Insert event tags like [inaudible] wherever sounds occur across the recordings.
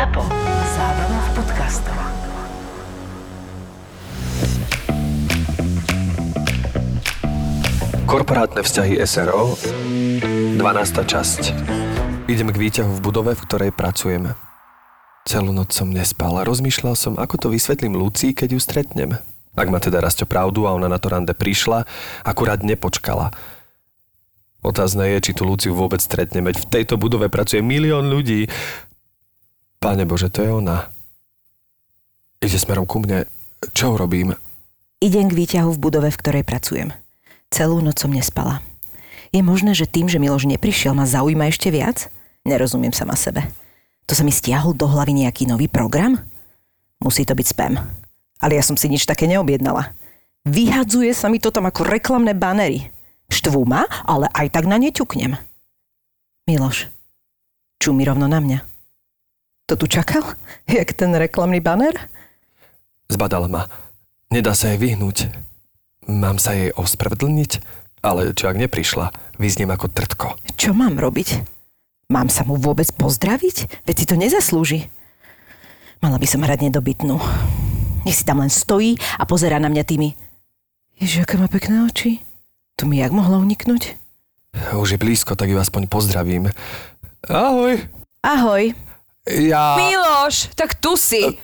ZAPO. Zábrná v podcastov. Korporátne vzťahy SRO 12. časť Idem k výťahu v budove, v ktorej pracujeme. Celú noc som nespal a rozmýšľal som, ako to vysvetlím Lucii, keď ju stretnem. Ak ma teda Rasto pravdu a ona na to rande prišla, akurát nepočkala. Otázne je, či tu Luciu vôbec stretnem, veď v tejto budove pracuje milión ľudí. Pane Bože, to je ona. Ide smerom ku mne. Čo urobím? Idem k výťahu v budove, v ktorej pracujem. Celú noc som nespala. Je možné, že tým, že Miloš neprišiel, ma zaujíma ešte viac? Nerozumiem sama sebe. To sa mi stiahol do hlavy nejaký nový program? Musí to byť spam. Ale ja som si nič také neobjednala. Vyhadzuje sa mi to tam ako reklamné banery. Štvú ma, ale aj tak na ne ťuknem. Miloš, čumí rovno na mňa. To tu čakal? [laughs] Jak ten reklamný baner? Zbadala ma. Nedá sa jej vyhnúť. Mám sa jej ospravedlniť? Ale čo ak neprišla? Vyzniem ako trtko. Čo mám robiť? Mám sa mu vôbec pozdraviť? Veď si to nezaslúži. Mala by som hrať nedobytnú. Nech si tam len stojí a pozerá na mňa tými. Ježiš, aké má pekné oči. To mi jak mohlo uniknúť? Už je blízko, tak ju aspoň pozdravím. Ahoj. Ahoj. Ja... Miloš, tak tu si.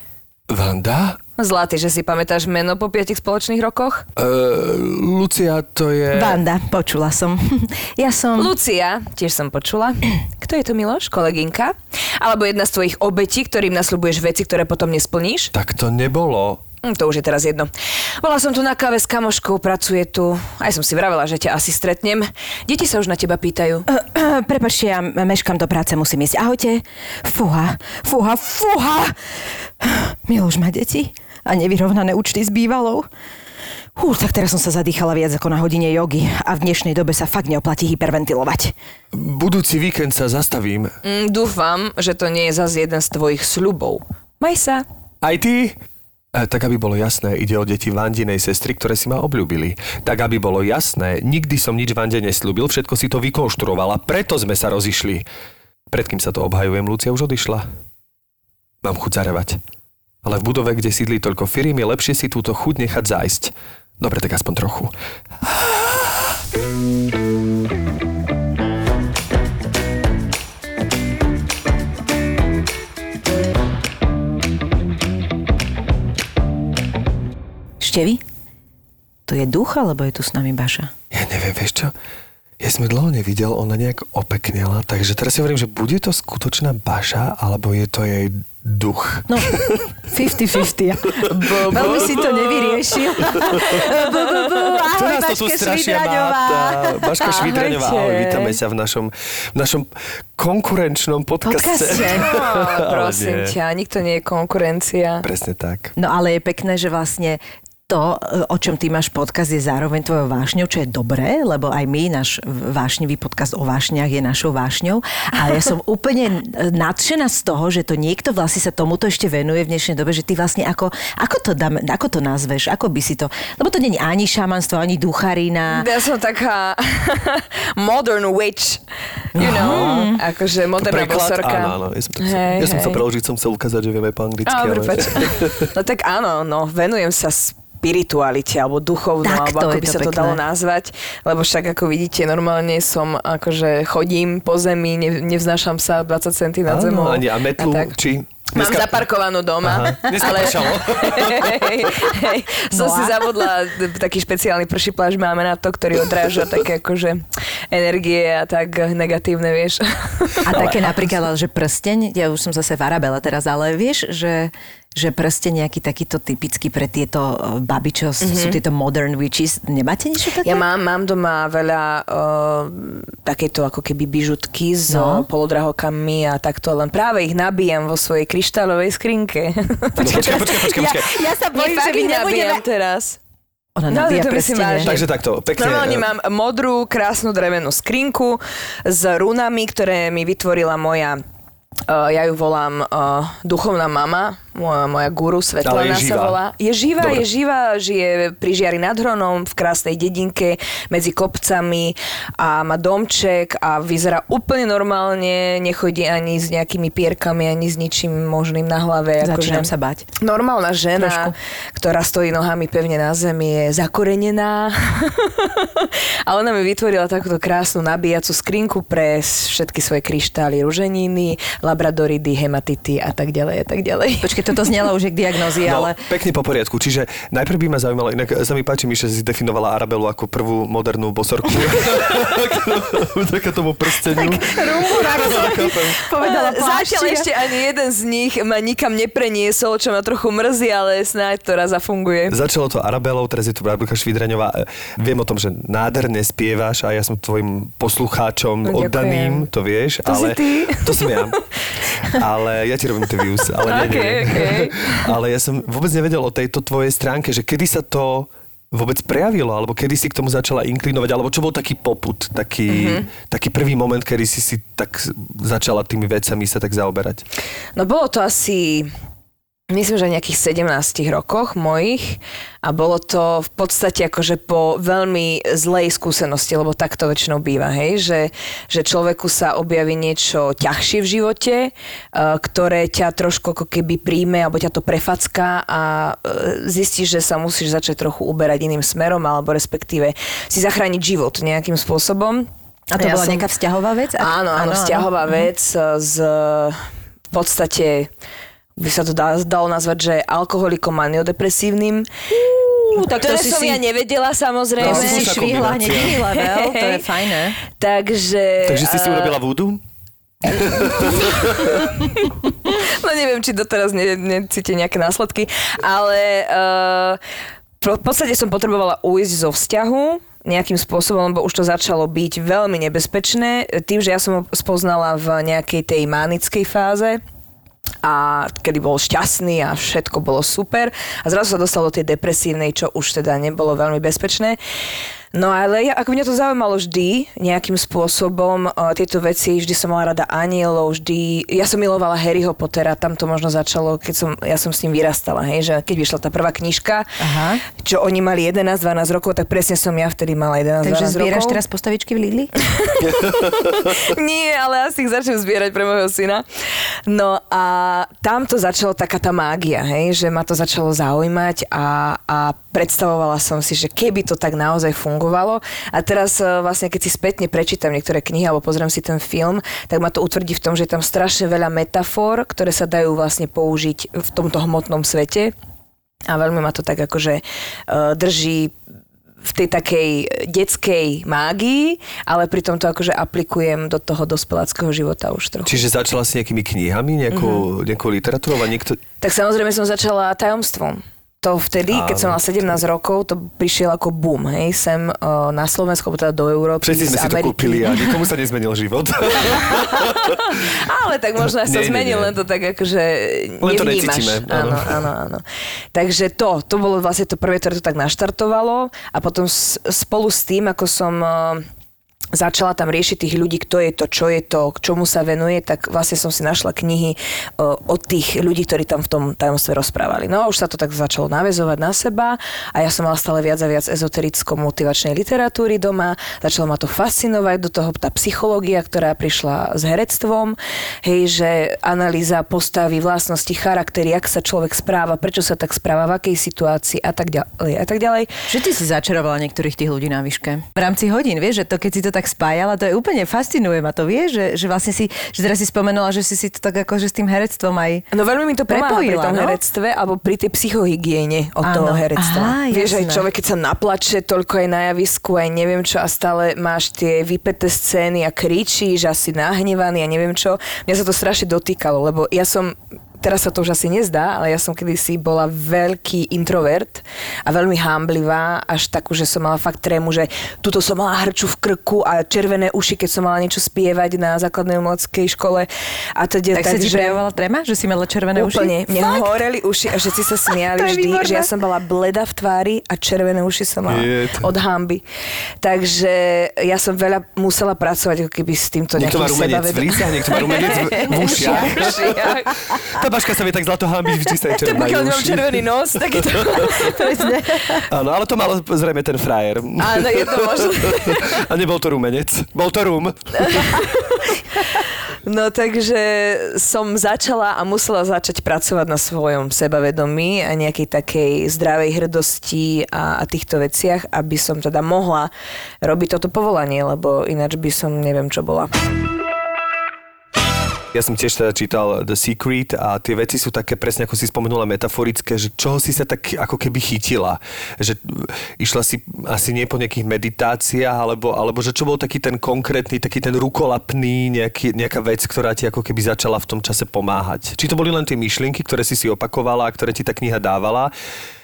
Vanda? Zlatý, že si pamätáš meno po piatich spoločných rokoch? Uh, Lucia, to je... Vanda, počula som. [laughs] Ja som... Lucia, tiež som počula. [clears throat] Kto je to Miloš? Kolegynka? Alebo jedna z tvojich obetí, ktorým nasľubuješ veci, ktoré potom nesplníš? Tak to nebolo. Hm, To už je teraz jedno. Bola som tu na káve s kamoškou, pracuje tu. Aj som si vravela, že ťa asi stretnem. Deti sa už na teba pýtajú. Prepačte, ja meškam do práce, musím ísť. Ahojte. Fúha, fúha, fúha. Miloš má deti a nevyrovnané účty s bývalou. Hú, tak teraz som sa zadýchala viac ako na hodine jogy a v dnešnej dobe sa fakt neoplatí hyperventilovať. Budúci víkend sa zastavím. Mm, dúfam, že to nie je zase jeden z tvojich sľubov. Maj sa. Aj ty? E, tak aby bolo jasné, ide o deti Vandinej sestry, ktoré si ma obľúbili. Tak aby bolo jasné, nikdy som nič Vande neslúbil, všetko si to vykonštruovala, preto sme sa rozišli. Pred kým sa to obhajujem, Lucia už odišla. Mám chuť zarevať. Ale v budove, kde sídli toľko firiem, je lepšie si túto chuť nechať zájsť. Dobre, tak aspoň trochu. Števi? To je duch, alebo je tu s nami Baša? Ja neviem, vieš čo? Ja som dlho nevidel, ona nejak opeknela, takže teraz si hovorím, že bude to skutočná Baša, alebo je to jej duch. No, 50-50. [laughs] Veľmi si to nevyriešil. Ahoj, nás to tu Baška strašia Švidraňová. máta. Baška Švidraňová, ahoj, vítame sa v našom, v našom konkurenčnom podcaste. Podcaste. No, [laughs] prosím ťa, nikto nie je konkurencia. Presne tak. No ale je pekné, že vlastne to, o čom ty máš podcast, je zároveň tvojou vášňou, čo je dobré, lebo aj my, náš vášnivý podcast o vášniach je našou vášňou. Ale ja som [laughs] úplne nadšená z toho, že to niekto vlastne sa tomuto ešte venuje v dnešnej dobe, že ty vlastne ako, ako, to, dáme, ako to nazveš, ako by si to... Lebo to není ani šamanstvo, ani ducharina. Ja som taká [laughs] modern witch, you know, akože moderná bosorka. Áno, áno. Ja som, to chcel, Hej, ja som chcel hej. preložiť, som chcel ukázať, že vieme po anglicky. Á, ale... No tak áno, no, venujem sa spiritualite, alebo duchovnú, Tak, alebo to ako by to sa to pekné. dalo nazvať. Lebo však ako vidíte, normálne som, akože chodím po zemi, ne, nevznášam sa 20 cm nad zemou. Áno, ani a metlu, tak. či... Mám zaparkovanú doma, Aha, dneska ale pršalo. hej, [laughs] hej, som No si a? zabudla, taký špeciálny prší pláž máme na to, ktorý odráža také akože energie a tak negatívne, vieš. A také [laughs] napríklad, ale že prsteň, ja už som zase v Arabele teraz, ale vieš, že, že prsteň nejaký takýto typický pre tieto eh, baby, čo mm-hmm. sú tieto modern witches, nemáte niečo také? Ja mám, mám doma veľa uh, takéto ako keby bižutky s No. no. polodrahokami a takto, len práve ich nabíjam vo svojej kryštálovej skrinke. [laughs] No, počkaj, počkaj, počkaj, počkaj. Ja, ja sa bojím, že nabíjam nebudeme... teraz. Ona No, nabíja to myslím prstene. Takže takto, pekne. Normálne mám modrú, krásnu drevenú skrinku s runami, ktoré mi vytvorila moja Uh, ja ju volám uh, duchovná mama, moja, moja guru Svetlana je sa volá. Je živá, Dobre. je živá, žije pri Žiari nad Hronom v krásnej dedinke medzi kopcami a má domček a vyzerá úplne normálne, nechodí ani s nejakými pierkami, ani s ničím možným na hlave. Začínam akože- sa bať. Normálna žena, Trošku. ktorá stojí nohami pevne na zemi, je zakorenená. [laughs] a ona mi vytvorila takúto krásnu nabíjacú skrinku pre všetky svoje kryštály, ruženiny, labradoridy, hematity a tak ďalej a tak ďalej. Počkej, toto znelo už k diagnózi, No, ale... pekne po poriadku. Čiže najprv by ma zaujímalo, inak sa mi páči, Miša, si definovala Arabelu ako prvú modernú bosorku. [laughs] [laughs] Taká tomu prsteniu. [laughs] Povedala Zatiaľ ešte ani jeden z nich ma nikam nepreniesol, čo ma trochu mrzí, ale snáď to raz zafunguje. Začalo to Arabelou, teraz je tu Barbara Švidraňová. E, Viem o tom, že nádherne spievaš a ja som tvojim poslucháčom No, ďakujem. oddaným, to vieš. To si ale, ty. To som ja. Ale ja ti robím interviews. Ale nie, nie, nie. [laughs] Ale ja som vôbec nevedel o tejto tvojej stránke, že kedy sa to vôbec prejavilo, alebo kedy si k tomu začala inklinovať, alebo čo bol taký poput, taký, Mhm. mm-hmm. taký prvý moment, kedy si si tak začala tými vecami sa tak zaoberať. No bolo to asi, myslím, že nejakých 17 rokoch mojich a bolo to v podstate akože po veľmi zlej skúsenosti, lebo tak to väčšinou býva, hej, že, že človeku sa objaví niečo ťažšie v živote, e, ktoré ťa trošku ako keby príjme, alebo ťa to prefacká a e, zistíš, že sa musíš začať trochu uberať iným smerom, alebo respektíve si zachrániť život nejakým spôsobom. A to Ja bola som- nejaká vzťahová vec? Ak- Áno, áno, vzťahová vec e, z v podstate by sa to dá, dalo nazvať, že alkoholikom maniodepresívnym. Ú, tak to ktoré si som si- ja nevedela samozrejme. To si si švihla hneď level, to je fajné. Takže... Takže si si eh, urobila vúdu? [laughs] No neviem, či doteraz ne, necíte nejaké následky, ale uh, v podstate som potrebovala ujsť zo vzťahu nejakým spôsobom, lebo už to začalo byť veľmi nebezpečné. Tým, že ja som ho spoznala v nejakej tej manickej fáze, a kedy bol šťastný a všetko bolo super a zrazu sa dostal do tej depresívnej, čo už teda nebolo veľmi bezpečné. No ale ja, ako mňa to zaujímalo vždy nejakým spôsobom, uh, tieto veci, vždy som mala rada anielov, vždy, ja som milovala Harryho Pottera, tam to možno začalo, keď som, ja som s ním vyrastala, hej, že keď vyšla tá prvá knižka, Aha. čo oni mali 11-12 rokov, tak presne som ja vtedy mala 11-12 Takže rokov. zbieraš teraz postavičky v Lidli? [laughs] [laughs] Nie, ale asi ich začnem zbierať pre môjho syna. No a tam to začalo taká tá mágia, hej, že ma to začalo zaujímať a, a predstavovala som si, že keby to tak naozaj fungovalo. A teraz e, vlastne, keď si spätne prečítam niektoré knihy alebo pozriem si ten film, tak ma to utvrdí v tom, že je tam strašne veľa metafor, ktoré sa dajú vlastne použiť v tomto hmotnom svete. A veľmi ma to tak akože uh, drží v tej takej detskej mágii, ale pritom to akože aplikujem do toho dospeláckého života už trochu. Čiže začala si nejakými knihami, nejakou, mm-hmm. nejakou literatúrou a niekto... Tak samozrejme som začala tajomstvom. To vtedy, keď som mala 17 rokov, to prišiel ako boom, hej, sem uh, na Slovensku, teda do Európy, Všetci sme si to kúpili a nikomu sa nezmenil život. [laughs] Ale tak možno sa Nie, nie, zmenil, nie. len to tak akože Len to necítime, áno. áno, áno, áno. Takže to, to bolo vlastne to prvé, ktoré to tak naštartovalo a potom s, spolu s tým, ako som eh, začala tam riešiť tých ľudí, kto je to, čo je to, k čomu sa venuje, tak vlastne som si našla knihy uh, od tých ľudí, ktorí tam v tom tajomstve rozprávali. No a už sa to tak začalo navezovať na seba a ja som mala stále viac a viac ezotericko-motivačnej literatúry doma. Začalo ma to fascinovať, do toho tá psychológia, ktorá prišla s herectvom, hej, že analýza postavy, vlastnosti, charaktery, jak sa človek správa, prečo sa tak správa, v akej situácii a tak ďalej a tak ďalej. Že ty si začarovala niektorých tých ľudí na výške. V rámci hodín, vieš, že to keď si to tak spájala, to je úplne fascinuje ma to, vieš, že, že vlastne si, že teraz si spomenula, že si si to tak akože s tým herectvom aj... No veľmi mi to pomáha pri Prepojila, tom no? herectve alebo pri tej psychohygiene od Áno. toho herectva. Aha, Vieš, aj jasné. človek, keď sa naplače toľko aj na javisku, aj neviem čo a stále máš tie vypeté scény a kričíš a si nahnevaný a neviem čo. Mňa sa to strašne dotýkalo, lebo ja som teraz sa to už asi nezdá, ale ja som kedysi bola veľký introvert a veľmi hámblivá, až takú, že som mala fakt trému, že tuto som mala hrču v krku a červené uši, keď som mala niečo spievať na základnej umeleckej škole. A to Tak, tak sa ti prejavovala trema, že si mala červené Úplne. uši? Mne horeli uši a všetci sa [laughs] smiali vždy, výborné. že ja som bola bleda v tvári a červené uši som mala Je to- od hamby. Takže ja som veľa musela pracovať ako keby s týmto Niekto má nejakým rumenec v sebavedomím. niekto má rumenec v, v [laughs] ušiach. Babaška sa vie tak zlato hambiť, vždy sa červená pokiaľ nemám červený nos, tak je to... [laughs] Presne. Áno, ale to mal zrejme ten frajer. Áno, je to možné. [laughs] A nebol to rumenec. Bol to rum. [laughs] No takže som začala a musela začať pracovať na svojom sebavedomí a nejakej takej zdravej hrdosti a, a týchto veciach, aby som teda mohla robiť toto povolanie, lebo ináč by som neviem, čo bola. Ja som tiež teda čítal The Secret a tie veci sú také presne, ako si spomenula, metaforické, že čoho si sa tak ako keby chytila. Že išla si asi nie po nejakých meditáciách, alebo, alebo že čo bol taký ten konkrétny, taký ten rukolapný, nejaký, nejaká vec, ktorá ti ako keby začala v tom čase pomáhať. Či to boli len tie myšlienky, ktoré si si opakovala a ktoré ti tá kniha dávala,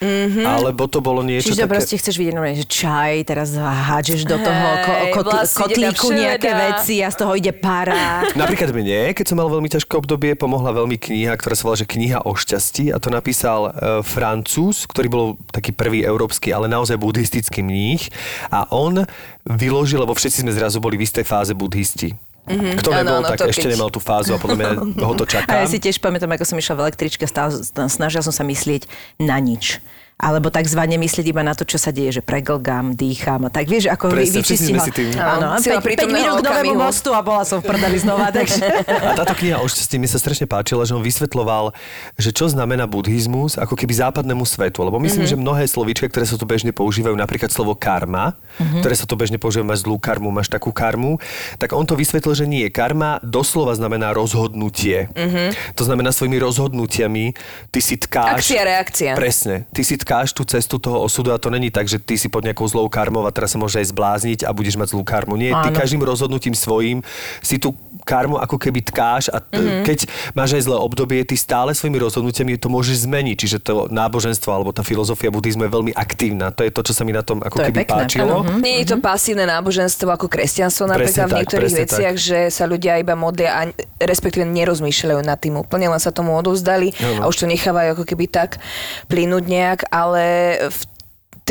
mm-hmm. alebo to bolo niečo Čiže také... proste chceš vidieť že čaj, teraz hádžeš do toho ko- vlasy ide kotlíku nejaké veci a z toho ide para. Napríklad mne, keď som mal veľmi ťažké obdobie, pomohla veľmi kniha, ktorá sa volá, že kniha o šťastí a to napísal e, Francúz, ktorý bol taký prvý európsky, ale naozaj buddhistický mních a on vyložil, lebo všetci sme zrazu boli v istej fáze buddhisti. Mm-hmm. Kto nebol, áno, tak to ešte keď- nemal tú fázu a podľa mňa [laughs] ho to čaká. A ja si tiež pamätám, ako som išla v električke, stále, snažila som sa myslieť na nič. Alebo takzvané myslieť iba na to, čo sa deje, že preglgám, dýcham a tak. Vieš, ako vy, Presne, vyčistila. si tým. Áno, a sila 5, 5 prítomného minút k novému mostu a bola som v prdeli znova, [laughs] takže... A táto kniha o šťastí mi sa strašne páčila, že on vysvetloval, že čo znamená buddhizmus ako keby západnému svetu. Lebo myslím, mm-hmm. že mnohé slovíčka, ktoré sa tu bežne používajú, napríklad slovo karma, mm-hmm. ktoré sa tu bežne používajú, máš zlú karmu, máš takú karmu, tak on to vysvetlil, že nie. Karma doslova znamená rozhodnutie. Mm-hmm. To znamená svojimi rozhodnutiami ty si tkáš... Akcia, reakcia. Presne. Ty si tkáš tú cestu toho osudu a to není tak, že ty si pod nejakou zlou karmou a teraz sa môže aj zblázniť a budeš mať zlú karmu. Nie, ty Áno. každým rozhodnutím svojím si tú karmu ako keby tkáš a t- mm-hmm. keď máš aj zlé obdobie, ty stále svojimi rozhodnutiami to môžeš zmeniť. Čiže to náboženstvo alebo tá filozofia buddhizmu je veľmi aktívna. To je to, čo sa mi na tom ako To je keby pekné. páčilo. Áno, Nie je to pasívne náboženstvo ako kresťanstvo napríklad v tak, niektorých presne veciach, tak. že sa ľudia iba modlia a respektíve nerozmýšľajú nad tým úplne, len sa tomu odovzdali Áno. a už to nechávajú ako keby tak plynúť nejak, ale v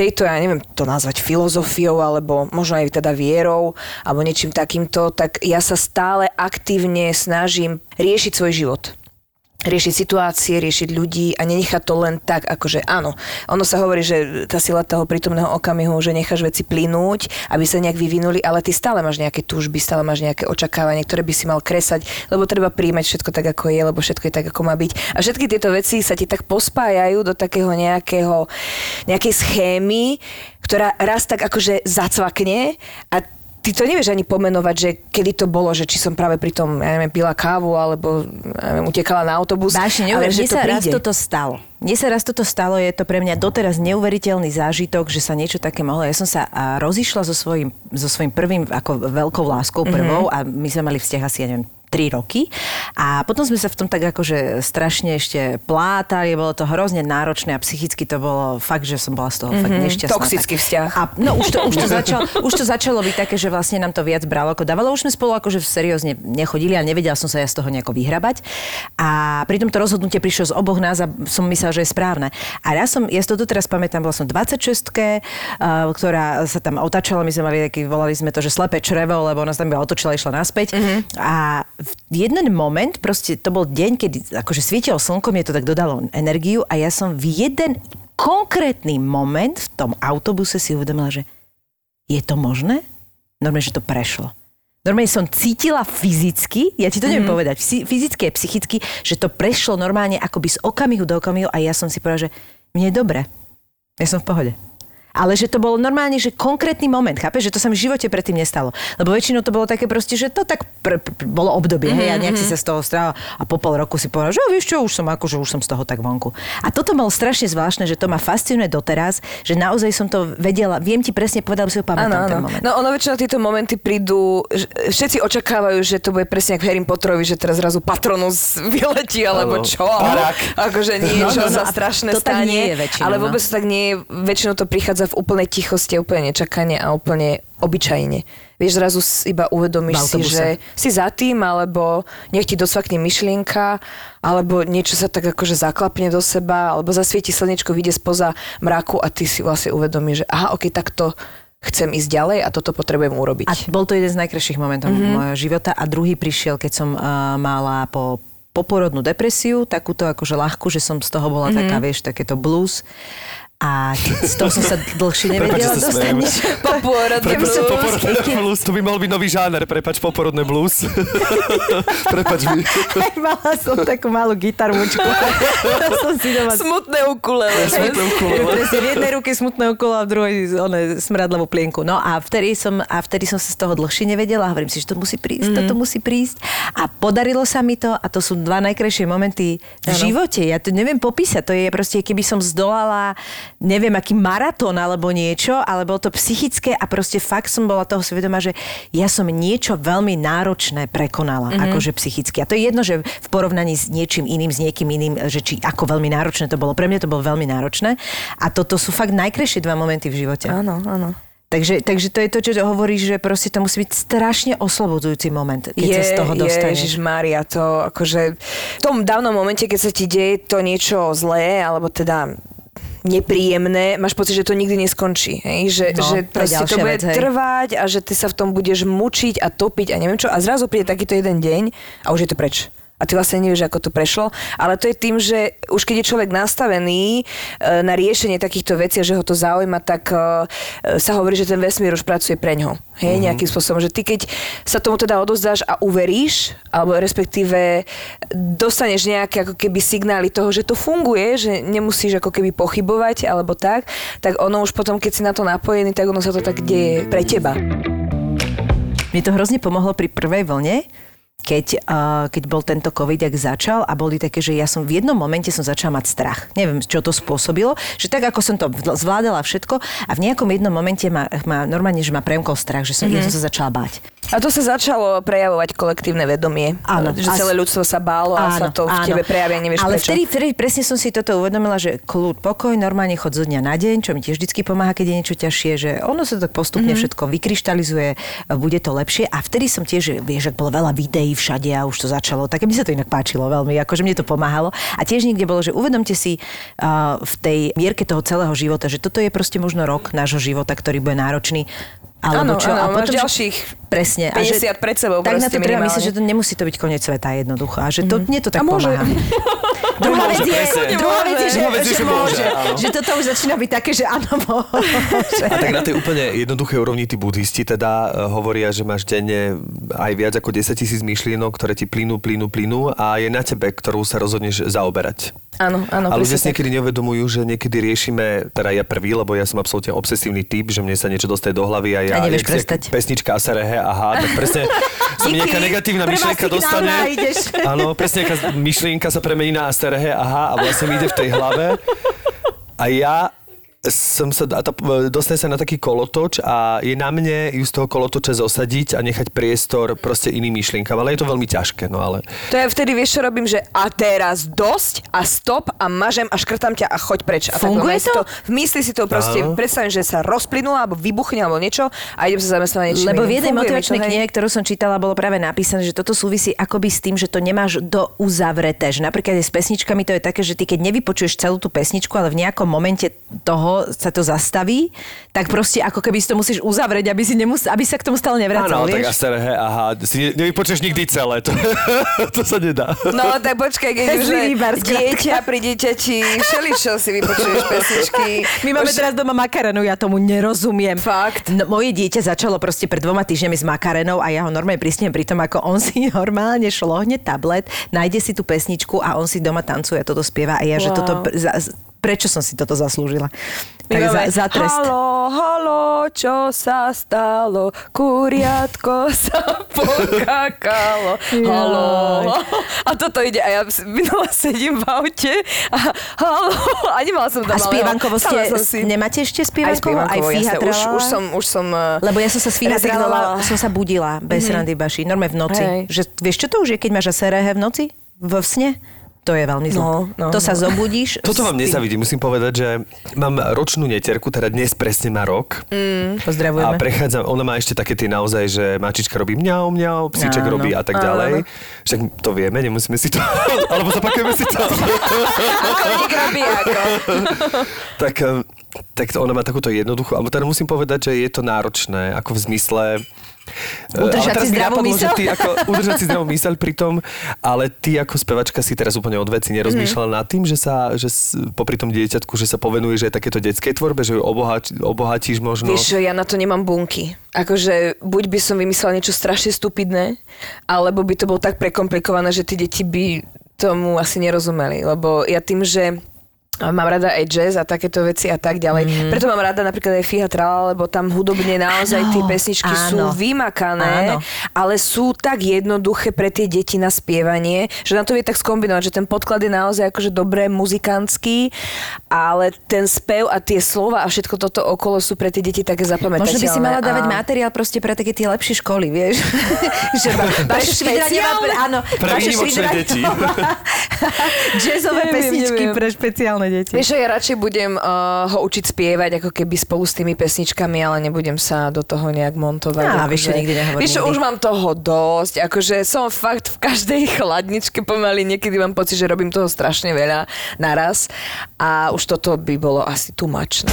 tejto, ja neviem to nazvať filozofiou, alebo možno aj teda vierou, alebo niečím takýmto, tak ja sa stále aktívne snažím riešiť svoj život riešiť situácie, riešiť ľudí a nenechať to len tak, akože áno. Ono sa hovorí, že tá sila toho prítomného okamihu, že necháš veci plynúť, aby sa nejak vyvinuli, ale ty stále máš nejaké túžby, stále máš nejaké očakávanie, ktoré by si mal kresať, lebo treba príjmať všetko tak, ako je, lebo všetko je tak, ako má byť. A všetky tieto veci sa ti tak pospájajú do takého nejakého, nejakej schémy, ktorá raz tak akože zacvakne a ty to nevieš ani pomenovať, že kedy to bolo, že či som práve pri tom, ja neviem, pila kávu, alebo ja neviem, utekala na autobus. Vážne, ale neuver, že to sa raz príde. toto stalo. Mne sa raz toto stalo, je to pre mňa doteraz neuveriteľný zážitok, že sa niečo také mohlo. Ja som sa rozišla so svojím, so svojím prvým, ako veľkou láskou prvou mm-hmm. a my sme mali vzťah asi, ja neviem, 3 roky. A potom sme sa v tom tak akože strašne ešte plátali, bolo to hrozne náročné a psychicky to bolo fakt, že som bola z toho mm-hmm. fakt nešťastná. Toxický tak. vzťah. A, no už to, už, to [laughs] začalo, už to začalo byť také, že vlastne nám to viac bralo ako dávalo. Už sme spolu akože seriózne nechodili a nevedela som sa ja z toho nejako vyhrabať. A pritom to rozhodnutie prišlo z oboch nás a som myslela, že je správne. A ja som, ja si to doteraz pamätám, bola som 26 uh, ktorá sa tam otáčala, my sme mali taký, volali sme to, že slepé črevo, lebo ona sa tam iba otočila, išla naspäť. Mm-hmm. A v jeden moment, proste to bol deň, kedy akože svietilo slnko, mne to tak dodalo energiu a ja som v jeden konkrétny moment v tom autobuse si uvedomila, že je to možné? Normálne, že to prešlo. Normálne som cítila fyzicky, ja ti to neviem mm-hmm. povedať, fyzi- fyzicky a psychicky, že to prešlo normálne akoby z okamihu do okamihu a ja som si povedala, že mne je dobre. Ja som v pohode. Ale že to bolo normálne, že konkrétny moment, chápeš? Že to sa mi v živote predtým nestalo. Lebo väčšinou to bolo také proste, že to tak pr- pr- bolo obdobie, mm-hmm. hej, a nejak si sa z toho strala a po pol roku si povedal, že "O, vieš čo, už som ako, že už som z toho tak vonku. A toto bolo strašne zvláštne, že to ma fascinuje doteraz, že naozaj som to vedela, viem ti presne povedať, lebo si ho pamätám ten áno. moment. No ono väčšinou tieto momenty prídu, všetci očakávajú, že to bude presne ako Harry Potterovi, že teraz zrazu Patronus [laughs] vyletí, alebo čo. Parák. Akože niečo No, no, no, sa strašné to tak stane. nie je väčšinou, ale no. vôbec to tak nie je. Väčšinou to prichádza v úplnej tichosti, úplne nečakane a úplne obyčajne. Vieš, zrazu iba uvedomíš si, že si za tým, alebo nech ti dosvakne myšlienka, alebo niečo sa tak akože zaklapne do seba, alebo zasvieti slnečko, vyjde spoza mraku a ty si vlastne uvedomíš, že aha, ok, takto chcem ísť ďalej a toto potrebujem urobiť. A bol to jeden z najkrajších momentov mm-hmm. môjho života a druhý prišiel, keď som uh, mala po poporodnú depresiu, takúto akože ľahkú, že som z toho bola mm-hmm. taká, vieš, takéto blues. A z toho som sa dlhšie [laughs] nevedela sa dostať. smejeme. [laughs] Poporodný Prepač, blues. poporodné [laughs] blues, to by mal byť nový žáner, prepač, poporodné blues. prepač mi. Mala som takú malú gitarmučku. som si doma Smutné ukulele. Smutné ukulele. Presne, v jednej ruke smutné okolo a v druhej one, smradlavú plienku. No a vtedy, som, a vtedy som sa z toho dlhšie nevedela a hovorím si, že to musí prísť, mm. toto musí prísť. A podarilo sa mi to a to sú dva najkrajšie momenty v živote. Ja to neviem popísať. To je proste, keby som zdolala, neviem, aký maratón alebo niečo, ale bolo to psychické a proste fakt som bola toho svedomá, že ja som niečo veľmi náročné prekonala, mm-hmm. akože psychicky. A to je jedno, že v porovnaní s niečím iným, s niekým iným, že či ako veľmi náročné to bolo. Pre mňa to bolo veľmi náročné. A toto sú fakt najkrajšie dva momenty v živote. Áno, áno. Takže, takže to je to, čo hovoríš, že proste to musí byť strašne oslobodzujúci moment, keď je, sa z toho dostaneš. Ježiš Mária, to akože v tom dávnom momente, keď sa ti deje to niečo zlé, alebo teda nepríjemné, máš pocit, že to nikdy neskončí. Hej? Že, No, že proste to bude vec, trvať a že ty sa v tom budeš mučiť a topiť a neviem čo. A zrazu príde takýto jeden deň a už je to preč. A ty vlastne nevieš, ako to prešlo. Ale to je tým, že už keď je človek nastavený e, na riešenie takýchto vecí že ho to zaujíma, tak e, sa hovorí, že ten vesmír už pracuje pre ňo. Hej, uh-huh. nejakým spôsobom. Že ty keď sa tomu teda odozdáš a uveríš, alebo respektíve dostaneš nejaké ako keby signály toho, že to funguje, že nemusíš ako keby pochybovať alebo tak, tak ono už potom, keď si na to napojený, tak ono sa to tak deje pre teba. Mne to hrozne pomohlo pri prvej vlne, keď, uh, keď bol tento COVID, ak začal a boli také, že ja som v jednom momente som začala mať strach. Neviem, čo to spôsobilo, že tak ako som to vl- zvládala všetko a v nejakom jednom momente ma, ma normálne, že ma premkol strach, že som, mm-hmm. ja som sa začala báť. A to sa začalo prejavovať kolektívne vedomie. Áno. Že celé ľudstvo sa bálo a sa to v tebe prejavia, nevieš Ale prečo. vtedy, vtedy presne som si toto uvedomila, že kľud, pokoj, normálne chod zo dňa na deň, čo mi tiež vždy pomáha, keď je niečo ťažšie, že ono sa tak postupne Mhm. mm-hmm. všetko vykryštalizuje, bude to lepšie. A vtedy som tiež, vieš, ak bolo veľa videí všade a už to začalo, tak mi sa to inak páčilo veľmi, akože mne to pomáhalo. A tiež niekde bolo, že uvedomte si uh, v tej mierke toho celého života, že toto je proste možno rok nášho života, ktorý bude náročný. Alebo čo? áno, máš že- ďalších presne, 50 pred sebou Tak na to treba myslieť, že to nemusí to byť koniec sveta jednoducho. A že to, mne to tak A môže. pomáha. [laughs] druhá vec je, druhá vec je, že, že že môže. áno. Že toto už začína byť také, že áno, môže. A tak na tej úplne jednoduchej úrovni tí buddhisti teda e, hovoria, že máš denne aj viac ako 10 tisíc myšlienok, ktoré ti plynú, plynú, plynú a je na tebe, ktorú sa rozhodneš zaoberať. Áno, áno, Ale ľudia si niekedy neuvedomujú, že niekedy riešime, teda ja prvý, lebo ja som absolútne obsesívny typ, že mne sa niečo dostane do hlavy a ja... A nevieš prestať. Pesnička Asarehe, aha, tak presne sa mi nejaká negatívna myšlienka dostane. [laughs] Áno, presne nejaká myšlienka sa premení na Asarehe, aha, a vlastne mi ide v tej hlave. A ja som sa, a tá, dostane sa na taký kolotoč a je na mne ju z toho kolotoča zosadiť a nechať priestor proste iným myšlienkam, ale je to veľmi ťažké, no ale... To ja vtedy vieš, čo robím, že a teraz dosť a stop a mažem a škrtám ťa a choď preč. A Funguje to? V mysli si to proste, Áno. predstavím, že sa rozplynú alebo vybuchne alebo niečo a idem sa zamestnať niečím Lebo v jednej motivačnej knihe, ktorú som čítala, bolo práve napísané, že toto súvisí akoby s tým, že to nemáš do uzavreté. Že napríklad aj s pesničkami to je také, že ty keď nevypočuješ celú tú pesničku, ale v nejakom momente toho sa to zastaví, tak proste ako keby si to musíš uzavrieť, aby, si nemus- aby sa k tomu stále nevracal, Áno, tak vieš? Asarehe, aha, si ne- nevypočuješ nikdy celé, to, [laughs] to sa nedá. No tak počkaj, keď už [laughs] je dieťa pri dieťati, všeličo si vypočuješ pesničky. [laughs] My máme Už- teraz doma makarenu, ja tomu nerozumiem. Fakt? No, moje dieťa začalo proste pred dvoma týždňami s makarenou a ja ho normálne prísnem pri tom, ako on si normálne šlohne tablet, nájde si tú pesničku a on si doma tancuje a toto spieva a ja, že Wow. toto... pr- Za, prečo som si toto zaslúžila? Tak za, za trest. Halo, halo, čo sa stalo? Kuriatko [laughs] sa pokakalo. Halo. A toto ide. A ja minula sedím v aute a halo. A nemala som tam A malého. spievankovo ste, si... nemáte ešte Aj spievankovo? spievankovo, Fíha jasne. Už, už som, už som eh, Lebo ja som sa s som sa budila bez mm-hmm. randy baši, normálne v noci. Hej. Že, vieš, čo to už je, keď máš aserehe v noci? V sne? To je veľmi zlo. No, no, to sa no. zobudíš. Toto vám nezavidím, musím povedať, že mám ročnú netierku, teda dnes presne má rok. A Pozdravujeme. prechádza, ona má ešte také tie naozaj, že mačička robí mňau, mňau, psíček Áno. robí a tak ďalej. Však to vieme, nemusíme si to... [laughs] Alebo zapakujeme si to. [laughs] Robí ako. tak eh, tak ona má takúto jednoduchú, alebo teda musím povedať, že je to náročné, ako v zmysle... [laughs] Udržať si zdravú že? Ty ako, udržať si zdravú myseľ pri tom, ale ty ako spevačka si teraz úplne od veci nerozmýšľala Mhm. nad tým, že sa, že popri tom dieťatku, že sa povenuješ aj takéto detskej tvorbe, že ju obohač, obohatíš možno. Vieš, ja na to nemám bunky. Akože buď by som vymyslela niečo strašne stupidné, alebo by to bolo tak prekomplikované, že tí deti by tomu asi nerozumeli. Lebo ja tým, že mám rada aj jazz a takéto veci a tak ďalej. Mm. Preto mám rada napríklad aj Fiha Trala, lebo tam hudobne naozaj tie Áno, pesničky sú áno. vymakané, Áno. ale sú tak jednoduché pre tie deti na spievanie, že na to vie tak skombinovať, že ten podklad je naozaj akože dobré muzikantský, ale ten spev a tie slova a všetko toto okolo sú pre tie deti také zapamätateľné. Možno by si mala dávať a... materiál proste pre také tie lepšie školy, vieš? [laughs] že vaše švidraňová, špeciálne? áno, Pre výnimočné deti. [laughs] Jazzové pesničky pre špeciálne deti. Vieš, ja radšej budem uh, ho učiť spievať ako keby spolu s tými pesničkami, ale nebudem sa do toho nejak montovať. Á, akože- vieš nikdy nehovor Vieš už mám toho dosť, akože som fakt v každej [laughs] chladničke pomaly, niekedy mám pocit, že robím toho strašne veľa naraz a už toto by bolo asi much. No.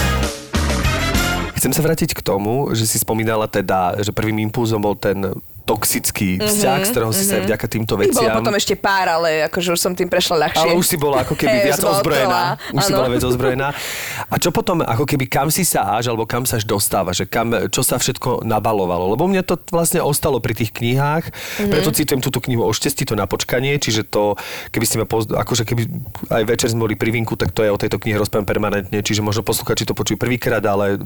Chcem sa vrátiť k tomu, že si spomínala teda, že prvým impulzom bol ten toxický vzťah, z ktorého si sa aj vďaka týmto Ich bolo veciam... potom ešte pár, ale akože už som tým prešla ľahšie. Ale už si bola ako keby [laughs] viac ozbrojená. Už si áno. bola viac [laughs] ozbrojená. A čo potom, ako keby kam si sa až, alebo kam sa až dostáva, že kam, čo sa všetko nabalovalo. Lebo mne to vlastne ostalo pri tých knihách, Mhm. preto citujem túto knihu o štesti, to na počkanie, čiže to, keby ste ma poz... akože keby aj večer sme boli pri vinku, tak to je o tejto knihe rozprávam permanentne, čiže možno posluchači to počujú prvýkrát, ale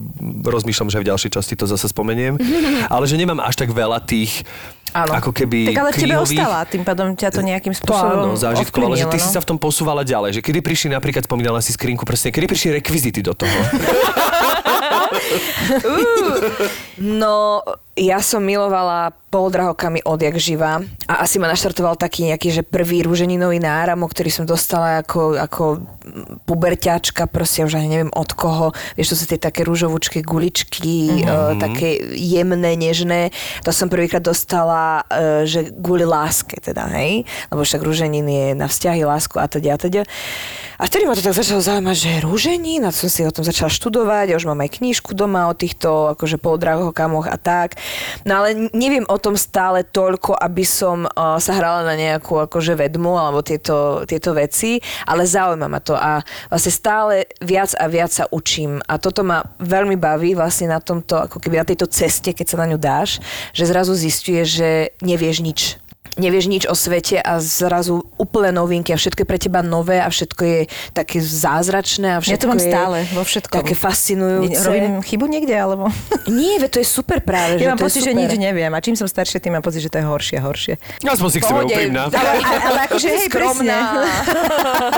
rozmýšľam, že v ďalšej časti to zase spomeniem. [laughs] Ale že nemám až tak veľa tých Áno. ako keby Tak ale v tebe knihových- ostala, tým pádom ťa to nejakým to spôsobom áno, zážitkov, ale že ty ovplyvnilo, si no. sa v tom posúvala ďalej. Že kedy prišli napríklad, spomínala si skrinku prstne, kedy prišli rekvizity do toho? [laughs] No, ja som milovala poldrahokami odjak živa a asi ma naštartoval taký nejaký, že prvý rúženinový náramok, ktorý som dostala ako, ako puberťačka, proste už ani neviem od koho. Vieš, to sú tie také rúžovúčké guličky, mm-hmm. uh, také jemné, nežné. To som prvýkrát dostala, uh, že kvôli láske teda, hej? Lebo však rúženin je na vzťahy, lásku a teda a teda. A vtedy ma to tak začalo zaujímať, že rúženín, a som si o tom začala študovať, ja už mám aj knížku doma o týchto akože poldrahokamoch a tak. No ale neviem o tom stále toľko, aby som uh, sa hrala na nejakú akože vedmu alebo tieto, tieto veci, ale zaujíma ma to a vlastne stále viac a viac sa učím a toto ma veľmi baví vlastne na tomto, ako keby na tejto ceste, keď sa na ňu dáš, že zrazu zistuješ, že nevieš nič nevieš nič o svete a zrazu úplne novinky a všetko je pre teba nové a všetko je také zázračné a všetko Ja to mám je stále, vo všetkom. také fascinujúce. Robím chybu niekde, alebo... Nie, veď to je super práve. že Ja mám to je pocit, že nič neviem. A čím som staršia, tým mám pocit, že to je horšie a horšie. Aspoň si chceme Pohode, úprimná. ale, Ale, akože, hej, skromná.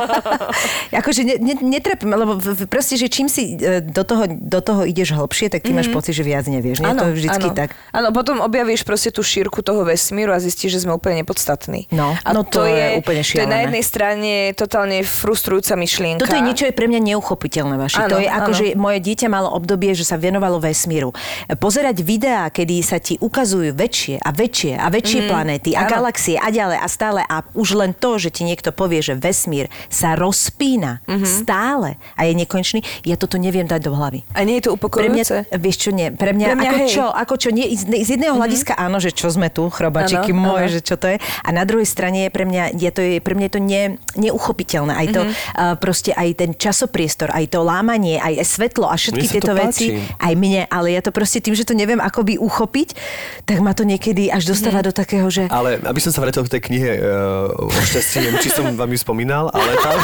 [laughs] akože ne, ne, netrepím, lebo proste, že čím si e, do toho, do toho ideš hlbšie, tak ty máš pocit, že viac nevieš. Nie? to je vždycky Mhm. áno. tak. Áno, potom objavíš proste tú šírku toho vesmíru a zistíš, že sme úplne nepodstatní. No, a no to je úplne To je na šialené. jednej strane totálne frustrujúca myšlienka. Toto je niečo je pre mňa neuchopiteľné, vaši. Áno, to je ako, áno. že moje dieťa malo obdobie, že sa venovalo vesmíru. Pozerať videá, kedy sa ti ukazujú väčšie a väčšie a väčšie mm, planéty a áno. galaxie a ďalej a stále a už len to, že ti niekto povie, že vesmír sa rozpína mm-hmm. stále a je nekonečný, ja toto neviem dať do hlavy. A nie je to Pre mňa, upokojujúce? vieš čo, nie. Pre mňa, Pre mňa ako, hej. čo, ako čo, nie, z, jedného hľadiska áno, že čo sme tu, chrobačiky Áno, moje, že čo to je. A na druhej strane je pre mňa, je to, je, pre mňa je to ne, neuchopiteľné. Aj to, uh, proste aj ten časopriestor, aj to lámanie, aj svetlo a všetky tieto to veci. páči. Aj mne, ale ja to proste tým, že to neviem akoby uchopiť, tak ma to niekedy až dostáva do takého, že... Ale aby som sa vrátil k tej knihe uh, o šťastí, neviem, či som vám ju spomínal, ale tam,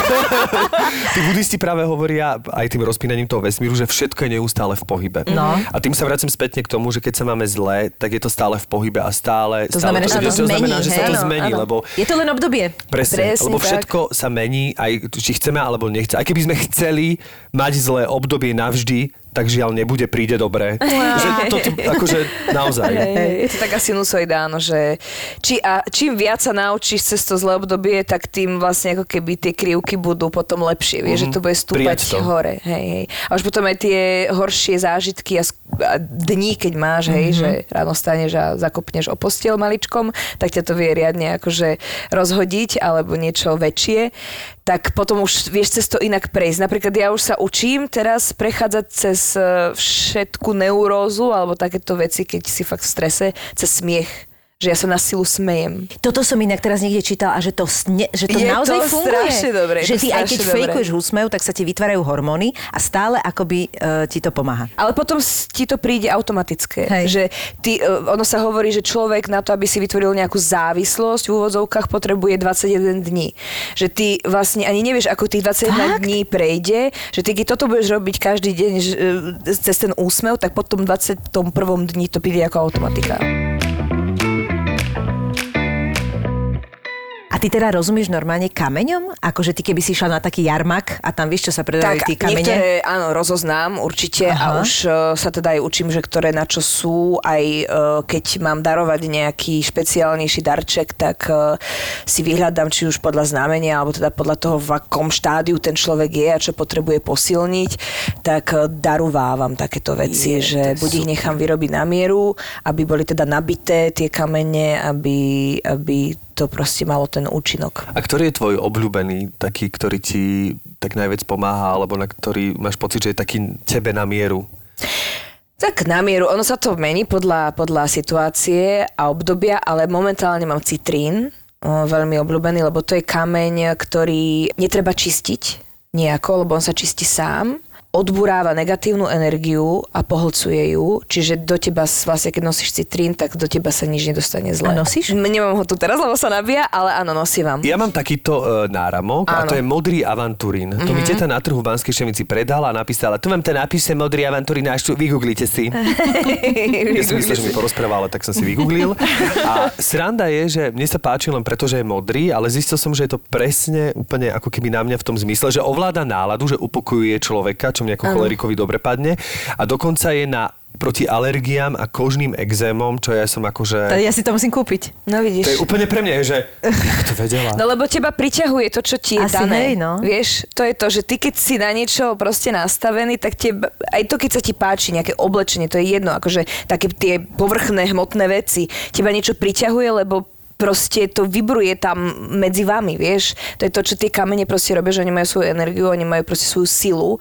[laughs] tí budisti práve hovoria aj tým rozpínaním toho vesmíru, že všetko je neustále v pohybe. No. A tým sa vracem spätne k tomu, že keď sa máme zle, tak je to stále v pohybe a stále... To stále znamená, že sa to to znamená, zmení, že sa hej? to Áno, zmení, áno. lebo Je to len obdobie. Presne, Presne lebo tak. všetko sa mení, aj či chceme alebo nechce. Aj keby sme chceli mať zlé obdobie navždy, tak žiaľ nebude, príde dobre. [laughs] Že to, to, akože naozaj. Je to taká sinusoida, áno, že či, a čím viac sa naučíš cez to zlé obdobie, tak tým vlastne ako keby tie krivky budú potom lepšie. Vieš, že to bude stúpať Mhm. To. hore. Hej, hej. A už potom aj tie horšie zážitky a, a dní, keď máš, hej, Mhm. že ráno staneš a zakopneš o postiel maličkom, tak ťa to vie riadne akože rozhodiť alebo niečo väčšie tak potom už vieš cez to inak prejsť. Napríklad ja už sa učím teraz prechádzať cez eh, všetku neurózu alebo takéto veci, keď si fakt v strese, cez smiech že ja sa na silu smejem. Toto som inak teraz niekde čítala, a že to, sne, že to Je naozaj to funguje. dobre, Že to ty aj keď dobre. fejkuješ úsmev, tak sa ti vytvárajú hormóny a stále akoby uh, ti to pomáha. Ale potom ti to príde automatické. Hej. Že ty, eh, ono sa hovorí, že človek na to, aby si vytvoril nejakú závislosť v úvodzovkách, potrebuje 21 dní. Že ty vlastne ani nevieš, ako tých 21 Fakt? dní prejde, že ty keď toto budeš robiť každý deň že, eh, cez ten úsmev, tak potom 21. dni to príde ako automatika. Ty teda rozumieš normálne kameňom? Akože ty keby si išla na taký jarmak a tam vieš, čo sa predávajú tie kamene? niektoré áno, rozoznám určite Aha. a už uh, sa teda aj učím, že ktoré na čo sú, aj uh, keď mám darovať nejaký špeciálnejší darček, tak uh, si vyhľadám, či už podľa znamenia, alebo teda podľa toho, v akom štádiu ten človek je a čo potrebuje posilniť, tak uh, darovávam takéto veci, Je, že buď ich super. nechám vyrobiť na mieru, aby boli teda nabité tie kamene, aby, aby to proste malo ten účinok. A ktorý je tvoj obľúbený, taký, ktorý ti tak najviac pomáha, alebo na ktorý máš pocit, že je taký tebe na mieru? Tak na mieru, ono sa to mení podľa, podľa situácie a obdobia, ale momentálne mám citrín, veľmi obľúbený, lebo to je kameň, ktorý netreba čistiť nejako, lebo on sa čistí sám odburáva negatívnu energiu a pohlcuje ju, čiže do teba, s- vlastne keď nosíš citrín, tak do teba sa nič nedostane zle. A nosíš? Nemám ho tu teraz, lebo sa nabíja, ale áno, nosím vám. Ja mám takýto e, náramok a Áno. to je modrý avanturín. Mm-hmm. To mi teta na trhu v Banskej Šemici predala a napísala, tu vám ten napíše modrý avanturín a až tu vygooglite si. [laughs] Ja som myslel, že mi porozpráva, ale tak som si vygooglil. A sranda je, že mne sa páči len preto, že je modrý, ale zistil som, že je to presne úplne ako keby na mňa v tom zmysle, že ovláda náladu, že upokojuje človeka, čo mne ako cholerikovi dobre padne. A dokonca je na proti alergiám a kožným exémom, čo ja som akože... Ja si to musím kúpiť. No vidíš. To je úplne pre mňa, že... [laughs] Jak to vedela? No lebo teba priťahuje to, čo ti je Asi dané. hej, no. Vieš, to je to, že ty keď si na niečo proste nastavený, tak teba, aj to, keď sa ti páči, nejaké oblečenie, to je jedno, akože také tie povrchné hmotné veci, teba niečo priťahuje, lebo proste to vybruje tam medzi vami, vieš. To je to, čo tie kamene proste robia, že oni majú svoju energiu, oni majú proste svoju silu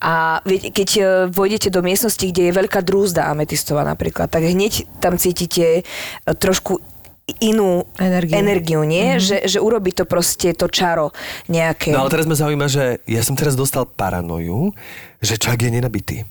a keď e, vojdete do miestnosti, kde je veľká drúzda ametistová napríklad, tak hneď tam cítite e, trošku inú Energiu. energiu nie? Mm-hmm. Že, že urobí to proste to čaro nejaké. No ale teraz ma zaujíma, že ja som teraz dostal paranoju, že čak je nenabitý.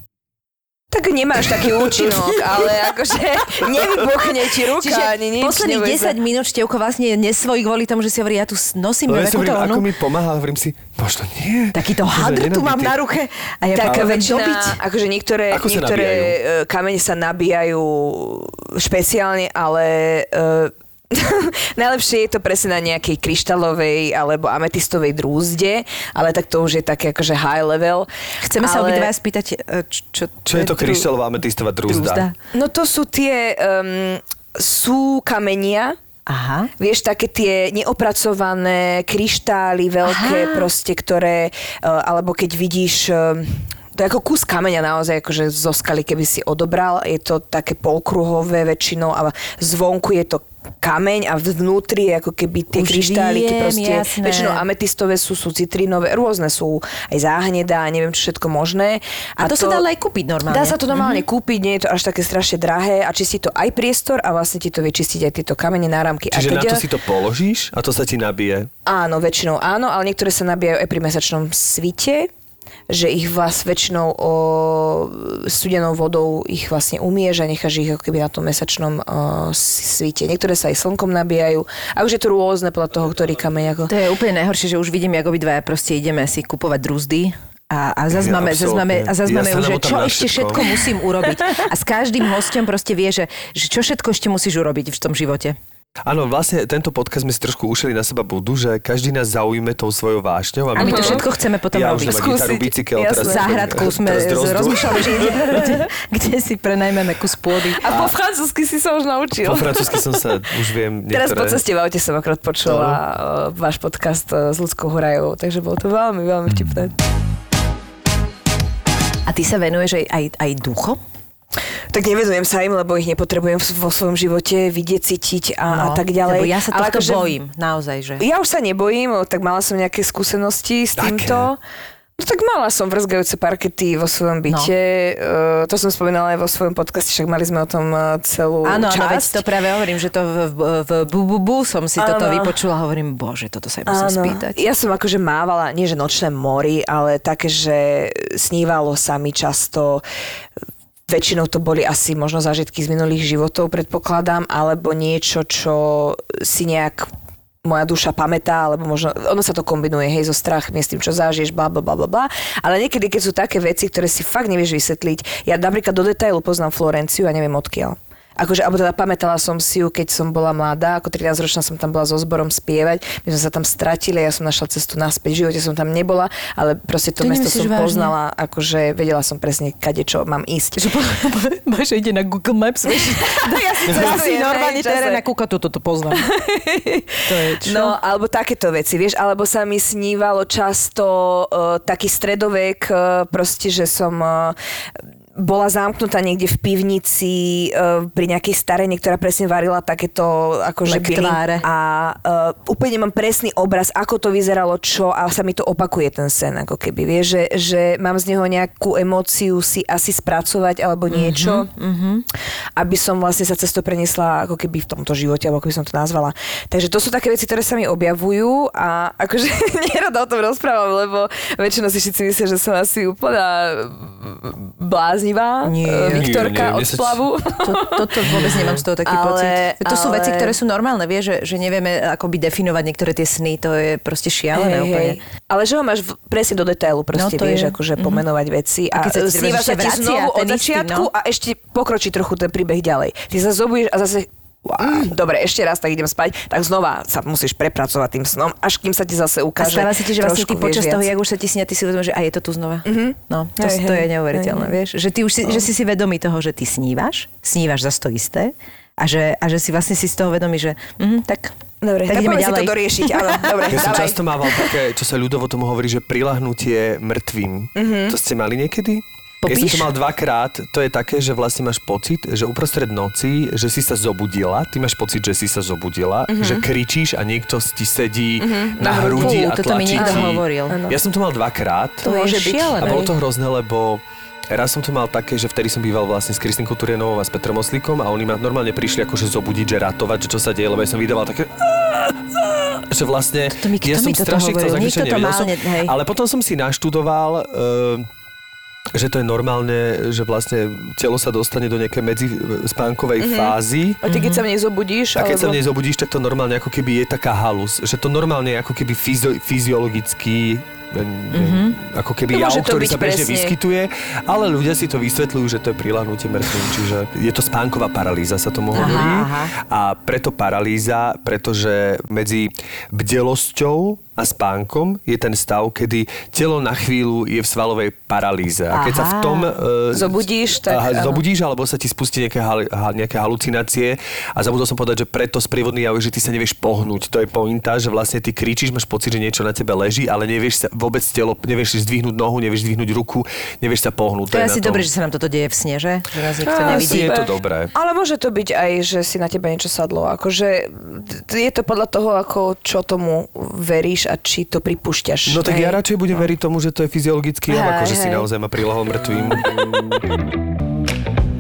Tak nemáš taký účinok, [laughs] ale akože nevybuchne ti ruka Čiže ani nič. posledných neboj sa. 10 minút števko vlastne nesvoj kvôli tomu, že si hovorí, ja tu nosím No ja si hovorím, ako mi pomáha, hovorím si, možno nie. Takýto hadr tu mám na ruke a ja Tak väčšina, dobiť. akože niektoré, Ako sa niektoré nabíjajú? e, kamene sa nabíjajú špeciálne, ale e, [laughs] najlepšie je to presne na nejakej kryštálovej alebo ametistovej drúzde, ale tak to už je také akože high level. Chceme sa ale... obidvaja spýtať, e, čo, čo, Čo je to kryštálová ametistová drúzda? drúzda? No to sú tie, um, sú kamenia, Aha. Vieš, také tie neopracované kryštály veľké Aha. proste, ktoré, uh, alebo keď vidíš, to je ako kus kameňa naozaj, akože zo skaly, keby si odobral, je to také polkruhové väčšinou a zvonku je to kameň a vnútri je ako keby tie Už kryštáliky viem, proste, jasné. väčšinou ametistové sú, sú citrínové, rôzne sú aj záhnedá, neviem čo všetko možné. A to sa dá aj kúpiť normálne. Dá sa to normálne mm-hmm. kúpiť, nie je to až také strašne drahé a čistí to aj priestor a vlastne ti to vie čistiť aj tieto kamene náramky. Čiže a na keď, to si to položíš a to sa ti nabije. Áno, väčšinou áno, ale niektoré sa nabíjajú aj pri mesačnom svite, že ich vás väčšinou o, studenou vodou ich vlastne umieš a necháš ich ako keby na tom mesačnom o, svite. Niektoré sa aj slnkom nabíjajú a už je to rôzne podľa toho, ktorý kameň ako... To je úplne najhoršie, že už vidím, ako obidvaja proste ideme si kupovať drúzdy. A, a zase máme, zas absolútne. máme, a zas Ja máme už, že čo ešte všetko. všetko musím urobiť. A s každým hostom proste vie, že, že čo všetko ešte musíš urobiť v tom živote. Áno, vlastne tento podcast sme si trošku ušili na seba budu, že každý nás zaujíme tou svojou vášňou. A my to všetko chceme potom ja robiť. už gitaru, bicykel, Jasné. teraz... Záhradku sme rozmýšľali, že ideme, [laughs] kde si prenajmeme kus pôdy. A po francúzsky si sa už naučil. Po francúzsky som sa už viem [laughs] Teraz po niektoré... ceste v aute som akrát počula uh, váš podcast uh, s ľudskou Horajovou, takže bolo to veľmi, veľmi vtipné. A ty sa venuješ aj, aj, aj duchom? Tak nevenujem sa im, lebo ich nepotrebujem vo svojom živote vidieť, cítiť a, a tak ďalej. No, Lebo ja sa tohto akože- bojím, naozaj, že... Ja už sa nebojím, tak mala som nejaké skúsenosti s Aké? týmto. No tak mala som vrzgajúce parkety vo svojom byte, no. uh, to som spomínala aj vo svojom podcaste, však mali sme o tom uh, celú Áno, áno, veď časť. to práve hovorím, že to v, v, v bu, bu, bu som si toto Áno. vypočula a hovorím, bože, toto sa im musím spýtať. Ja som akože mávala, nie že nočné mori, ale také, že snívalo sa mi často Väčšinou to boli asi možno zážitky z minulých životov, predpokladám, alebo niečo, čo si nejak moja duša pamätá, alebo možno, ono sa to kombinuje, hej, so strachmi, s tým, čo zažiješ, bla, bla, bla, bla. Ale niekedy, keď sú také veci, ktoré si fakt nevieš vysvetliť, ja napríklad do detailu poznám Florenciu a neviem odkiaľ. Akože, alebo teda pamätala som si ju, keď som bola mladá, ako 13 ročná som tam bola so zborom spievať, my sme sa tam stratili, ja som našla cestu naspäť, v živote som tam nebola, ale proste to, To mesto som vážne? poznala, akože vedela som presne, kade čo mám ísť. Že [laughs] ide na Google Maps, vieš? [laughs] ja si Ja si normálne terén a kúka, toto to poznám. [laughs] to je čo? No, alebo takéto veci, vieš, alebo sa mi snívalo často uh, taký stredovek, uh, proste, že som uh, bola zamknutá niekde v pivnici uh, pri nejakej starej, ktorá presne varila takéto akože byli. A uh, úplne mám presný obraz, ako to vyzeralo, čo a sa mi to opakuje ten sen, ako keby, vieš, že, že mám z neho nejakú emóciu si asi spracovať alebo niečo, mm-hmm. aby som vlastne sa cez to preniesla ako keby v tomto živote, alebo ako by som to nazvala. Takže to sú také veci, ktoré sa mi objavujú a akože [laughs] nerada o tom rozprávam, lebo väčšinou si všetci myslia, že som asi úplná bláznivá Nie. eh, Viktorka Nie, nie, od splavu. To, toto vôbec nemám z toho taký Ale- pocit. To sú ale- veci, ktoré sú normálne, vieš, že, že nevieme akoby definovať niektoré tie sny, to je proste šialené úplne. Ale že ho máš v, presne do detailu, proste No, to vieš, je. akože pomenovať veci a, A keď sa sníva sa ti znovu od začiatku no. a ešte pokročí trochu ten príbeh ďalej. Ty sa zobudíš a zase Wow, dobre, ešte raz, tak idem spať, tak znova sa musíš prepracovať tým snom, až kým sa ti zase A ukáže. stáva sa ti, že vlastne ty počas toho, jak už sa ti snia, ty si uvedomíš, že a je to tu znova. No, to, Hej, to je hej, neuveriteľné, hej, vieš. Že ty už si, že si si vedomý toho, že ty snívaš, snívaš za to isté a že, a že si vlastne si z toho vedomý, že mhm, tak, Dobre, tak, tak ideme poďme si ďalej. to doriešiť, áno, [laughs] dobre, Ja som dávaj. často mával také, čo sa ľudovo tomu hovorí, že prilahnutie mŕtvým. Mm-hmm. To ste mali niekedy? Ja som Popíš? to mal dvakrát, to je také, že vlastne máš pocit, že uprostred noci, že si sa zobudila, ty máš pocit, že si sa zobudila, mm-hmm. že kričíš a niekto ti sedí mm-hmm. na hrudi a toto mi tlačí niekto ti. hovoril. Ja som to mal dvakrát. To môže je byť. šialené. A bolo to hrozné, lebo raz som to mal také, že vtedy som býval vlastne s Kristinkou Turienovou a s Petrom Oslíkom a oni ma normálne prišli akože zobudiť, že ratovať, že čo sa deje, lebo ja som vydával také že vlastne mi- ja som strašne chcel zakričať, nevedel som, hej. ale potom som si naštudoval uh, že to je normálne, že vlastne telo sa dostane do nejakej medzi spánkovej mm-hmm. fázy A ty keď sa v nej zobudíš, a keď sa v alebo... nej zobudíš, tak to normálne ako keby je taká halus. Že to normálne je ako keby fyzio- fyziologický mm-hmm. ako keby jav, ktorý sa bežne presne. vyskytuje, ale ľudia si to vysvetľujú, že to je prilahnutie mŕtvým, čiže je to spánková paralýza, sa tomu hovorí. aha. A preto paralýza, pretože medzi bdelosťou a spánkom je ten stav, kedy telo na chvíľu je v svalovej paralýze. A keď sa v Aha. tom... Uh, Zobudíš, tak Aha, zobudíš, alebo sa ti spustí nejaké, hal, ha, nejaké halucinácie a zabudol som povedať, že preto sprievodný jav je, že ty sa nevieš pohnúť. To je pointa, že vlastne ty kričíš, máš pocit, že niečo na tebe leží, ale nevieš sa vôbec telo, nevieš si zdvihnúť nohu, nevieš zdvihnúť ruku, nevieš sa pohnúť. To je asi tom. dobré, že sa nám toto deje v sne, že? Že nás nikto nevidí. Je to dobré. Ale môže to byť aj, že si na teba niečo sadlo. Akože je to podľa toho, ako čo tomu veríš a či to pripúšťaš. No tak hej. ja radšej budem veriť tomu, že to je fyziologický jav, ako že si naozaj ma prilahol mŕtvým.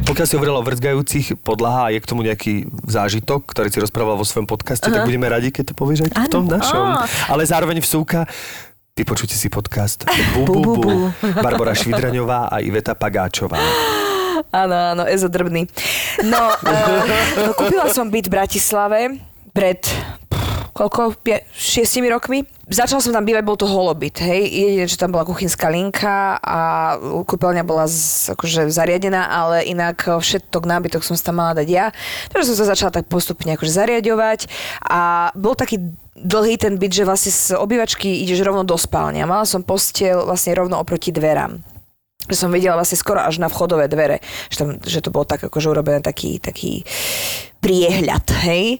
Pokiaľ si hovorila o vrzgajúcich podlahách a je k tomu nejaký zážitok, ktorý si rozprával vo svojom podcaste, tak budeme radi, keď to povieš aj v tom našom. Ale zároveň vsúka Vypočujte si podcast Bu, bu, Bu, bu. Barbara Švidraňová a Iveta Pagáčová. Áno, áno, Ezo drbný. No, uh, [laughs] kúpila som byt v Bratislave pred koľko, pie, šiestimi rokmi. Začala som tam bývať, bol to holobyt, hej. Jedine, že tam bola kuchynská linka a kúpeľňa bola z, akože zariadená, ale inak všetok nábytok som tam mala dať ja. Takže som sa začala tak postupne akože zariadovať a bol taký dlhý ten byt, že vlastne z obývačky ideš rovno do spálne. Mala som postiel vlastne rovno oproti dverám že som videla vlastne skoro až na vchodové dvere, že, tam, že to bolo tak akože urobené taký, taký priehľad, hej.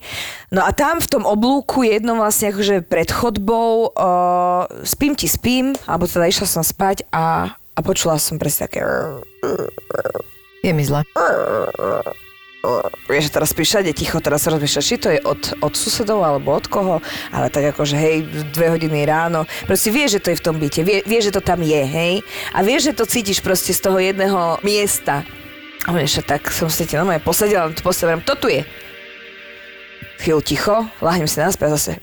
No a tam v tom oblúku jednom vlastne akože pred chodbou uh, spím ti spím, alebo teda išla som spať a, a počula som presne také Je mi zle. vieš, že teraz spíš všade ticho, teraz sa rozmýšľaš, či to je od, od susedov alebo od koho, ale tak akože hej, dve hodiny ráno, proste vieš, že to je v tom byte, vie, vieš, že to tam je, hej, a vieš, že to cítiš proste z toho jedného miesta. A vieš, tak som si ti normálne posadila na tú postavu, to tu je. Chvíľu ticho, lahnem si naspäť a zase.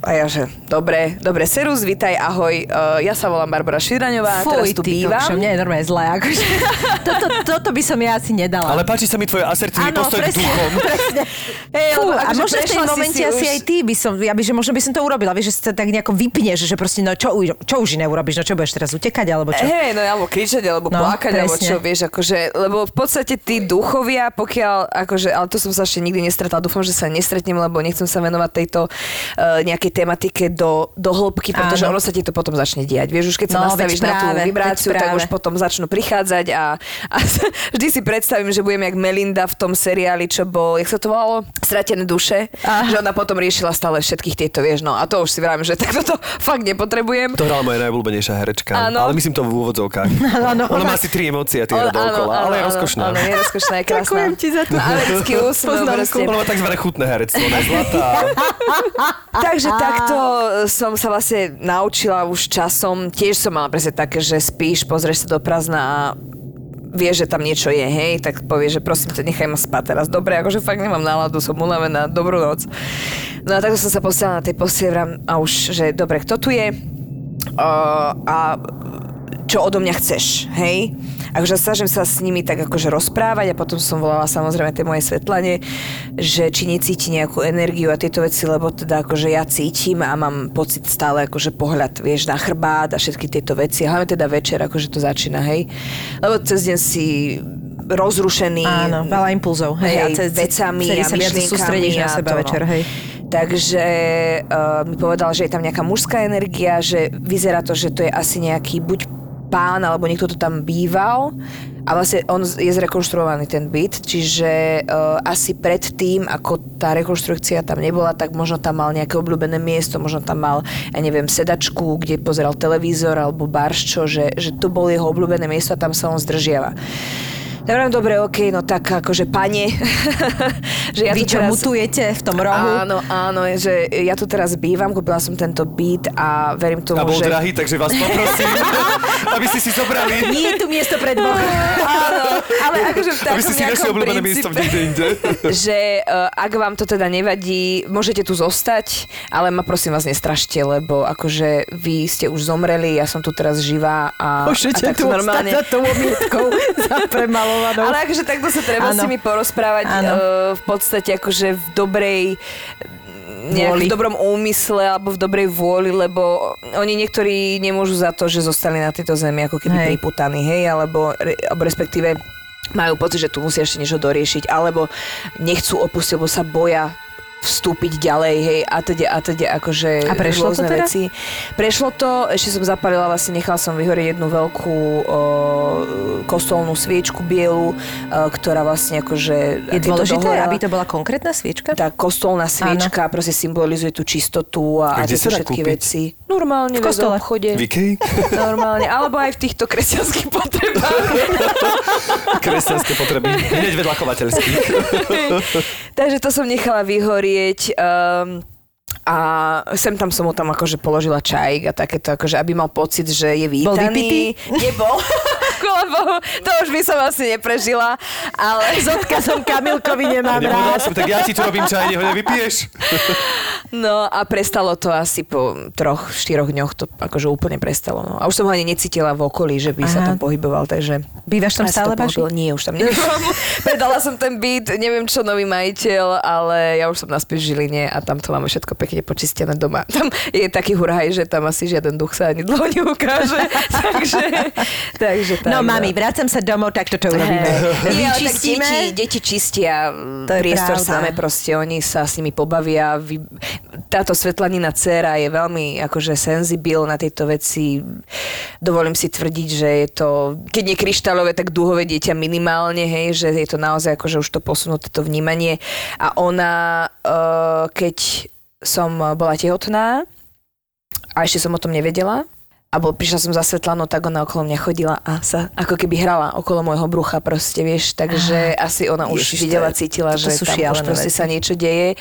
A ja že, dobre, dobre, Serus, vitaj, ahoj, uh, ja sa volám Barbara Šidraňová, teraz tu ty bývam. kokšo, mne je normálne zle. Akože. [laughs] toto, toto by som ja asi nedala. Ale páči sa mi tvoj asertívny postoj k presne, duchom. [laughs] presne. Hej, Fú, a akože možno v tej momente si asi už- aj ty by som, ja by, že možno by som to urobila, vieš, že sa tak nejako vypneš, že proste, no čo, už- čo už iné urobíš, no čo budeš teraz utekať, alebo čo? Hej, no alebo kričať, alebo No, plakať, alebo presne. čo, vieš, akože, lebo v podstate tí duchovia, pokiaľ, akože, ale to som sa ešte nikdy nestretla, dúfam, že sa nestretnem, lebo nechcem sa venovať tejto uh, nejakej tematike do, do hĺbky, pretože Áno. ono sa ti to potom začne diať. Vieš, už keď sa No, nastavíš veď na tú práve, vibráciu, tak práve. už potom začnú prichádzať a, a vždy si predstavím, že budem jak Melinda v tom seriáli, čo bol, jak sa to volalo? Stratené duše. Aha. Že ona potom riešila stále všetkých tieto, vieš, no a to už si vravím, že tak toto fakt nepotrebujem. To hrala moja najobľúbenejšia herečka. Áno. Ale myslím to v úvodzovkách. [laughs] Áno, Ona má asi tri emócie a tie okolo, ale je rozkošná. Áno, je rozkošná, je [laughs] krásna. Ďakujem ti za to. Americký úsmev, proste. Tzv. chutné herectvo, je zlatá. [laughs] Takže takto som sa vlastne naučila už časom. Tiež som mala presne také, že spíš, pozrieš sa do prázdna a vieš, že tam niečo je, hej, tak povieš, že prosím ťa, nechaj ma spať teraz. Dobre, akože fakt nemám náladu, som unavená, dobrú noc. No a takto som sa postavila na tej posteli a už, že dobre, kto tu je? Uh, a čo odo mňa chceš, hej? Akože snažím sa s nimi tak akože rozprávať a potom som volala samozrejme tie moje svetlanie, že či necíti nejakú energiu a tieto veci, lebo teda akože ja cítim a mám pocit stále akože pohľad, vieš, na chrbát a všetky tieto veci. Hlavne teda večer, akože to začína, hej? Lebo cez deň si rozrušený. Áno, veľa impulzov. Hej, Hej, a cez, vecami a sa viac sústredíš na a seba to, večer, hej. Takže uh, mi povedal, že je tam nejaká mužská energia, že vyzerá to, že to je asi nejaký buď pán, alebo niekto to tam býval a vlastne on je zrekonštruovaný ten byt, čiže uh, asi pred tým, ako tá rekonštrukcia tam nebola, tak možno tam mal nejaké obľúbené miesto, možno tam mal, ja neviem, sedačku, kde pozeral televízor alebo barščo, že, že to bolo jeho obľúbené miesto a tam sa on zdržiava. Ja vravím, dobre, okej, no tak akože pane, [laughs] že ja Vy čo teraz... mutujete v tom rohu? Áno, áno, že ja tu teraz bývam, kúpila som tento byt a verím tomu, A bol že... drahý, takže vás poprosím, [laughs] aby ste si zobrali. Nie je tu miesto pre dvoch. [laughs] Áno, ale akože v takom Aby ste si našli obľúbené miesto v niekde inde. že uh, ak vám to teda nevadí, môžete tu zostať, ale ma prosím vás nestrašte, lebo akože vy ste už zomreli, ja som tu teraz živá a, a Môžete tak tu normálne... ostať za tou omietkou, za premalovanou. Ale akože takto sa treba Áno. s nimi porozprávať Áno. uh, v podstate akože v dobrej nejak Vôli. v dobrom úmysle alebo v dobrej vôli, lebo oni niektorí nemôžu za to, že zostali na tejto zemi ako keby Hej. priputaní, hej, alebo, alebo respektíve majú pocit, že tu musia ešte niečo doriešiť, alebo nechcú opustiť, lebo sa boja vstúpiť ďalej, hej, a teda, a teda, akože A prešlo to rôzne teda? veci. Prešlo to, ešte som zapalila, vlastne nechala som vyhorieť jednu veľkú o, kostolnú sviečku bielu, o, ktorá vlastne akože... je to dôležité, dohorela, aby to bola konkrétna sviečka? tá kostolná sviečka proste symbolizuje tú čistotu a, A a tieto všetky kúpiť? veci. Normálne V v kostole. obchode. V Ikei? Normálne, alebo aj v týchto kresťanských potrebách. Kresťanské potreby. Hneď vedľa chovateľských. [laughs] Takže to som nechala vyhorieť. Um, a sem tam som mu tam akože položila čajík a takéto, akože aby mal pocit, že je vítaný. vypitý? Nebol. [laughs] Lebo to už by som asi neprežila, ale... S odkazom Kamilkovi nemám rád. som, tak ja ti tu robím čaj, neho nevypiješ. No a prestalo to asi po troch, štyroch dňoch, to akože úplne prestalo. No. A už som ho ani necítila v okolí, že by sa Aha. tam pohyboval, takže... Bývaš tam stále, Baši? Nie, už tam nebývam. [laughs] Predala som ten byt, neviem čo, nový majiteľ, ale ja už som naspäť v Žiline a tam to máme všetko pekne počistené doma. Tam je taký hurhaj, že tam asi žiaden duch sa ani dlho neukáže. [laughs] takže, takže tak, No mami, vracam sa domov, tak toto urobíme. [laughs] Tak Vyčistíme. deti, deti čistia mm, To je priestor pravda. same proste, oni sa s nimi pobavia. Vy... Táto Svetlanina dcéra je veľmi akože senzibil na tieto veci. Dovolím si tvrdiť, že je to, keď nie kryštálové, tak dúhové dieťa minimálne, hej, že je to naozaj akože už to posunuté to vnímanie. A ona, uh, keď som bola tehotná a ešte som o tom nevedela, alebo prišla som za Svetlanou, tak ona okolo mňa chodila a sa ako keby hrala okolo môjho brucha proste, vieš, takže asi ona už Ježiš, to videla, cítila, toto že sú tam už proste sa niečo deje.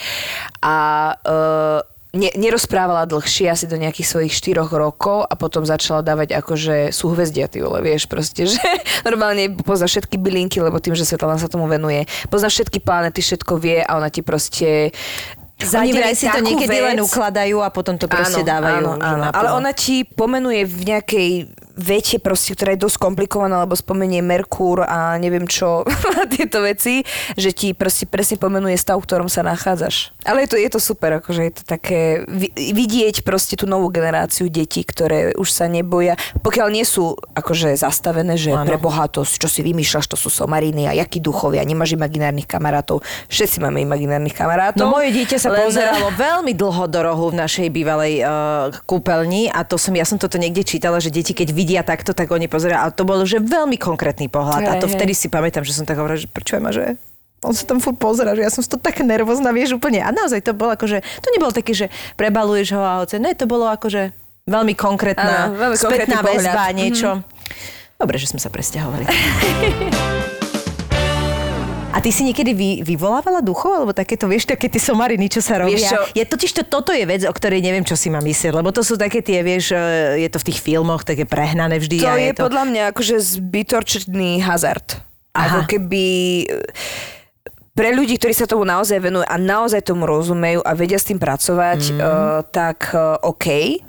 A uh, ne, nerozprávala dlhšie, asi do nejakých svojich 4 rokov a potom začala dávať akože súhvezdia, ty vole, vieš, proste, [laughs] že normálne pozná všetky bylinky, lebo tým, že Svetlana sa tomu venuje, pozná všetky planety, všetko vie a ona ti proste Oni vraj si to niekedy vec. len ukladajú a potom to proste dávajú. Áno, že áno. na Ale ona ti pomenuje v nejakej vete proste, ktorá je dosť komplikovaná, lebo spomenie Merkúr a neviem čo, [laughs] tieto veci, že ti proste presne pomenuje stav, v ktorom sa nachádzaš. Ale je to, je to super, akože je to také vi- vidieť proste tú novú generáciu detí, ktoré už sa neboja, pokiaľ nie sú akože zastavené, že Áno. pre bohatosť, čo si vymýšľaš, to sú somariny a jakí duchovia, nemáš imaginárnych kamarátov. Všetci máme imaginárnych kamarátov. No moje dieťa sa len- pozeralo [laughs] veľmi dlho do rohu v našej bývalej uh, kúpeľni a to som, ja som toto niekde čítala, že deti keď vidia takto, tak oni pozerajú. A to bolo, že veľmi konkrétny pohľad. a Hej, to hej. vtedy si pamätám, že som tak hovorila, že prečo ma, že on sa tam furt pozera, že ja som toho tak nervózna, vieš, úplne. A naozaj to bolo akože, to nebolo také, že prebaluješ ho a hoce, ne, to bolo akože veľmi konkrétna, Áno, veľmi spätná väzba, pohľad. Niečo. Dobre, že sme sa presťahovali. [laughs] A ty si niekedy vy, vyvolávala duchov, alebo takéto, vieš, také tie somariny, čo sa robia? Vieš čo? Je totiž to, toto je vec, o ktorej neviem, čo si mám myslieť, lebo to sú také tie, vieš, e, je to v tých filmoch také prehnané vždy. To je je to... podľa mňa akože zbytočný hazard. Aha. Ako keby pre ľudí, ktorí sa tomu naozaj venujú a naozaj tomu rozumejú a vedia s tým pracovať, mm. uh, tak uh, OK.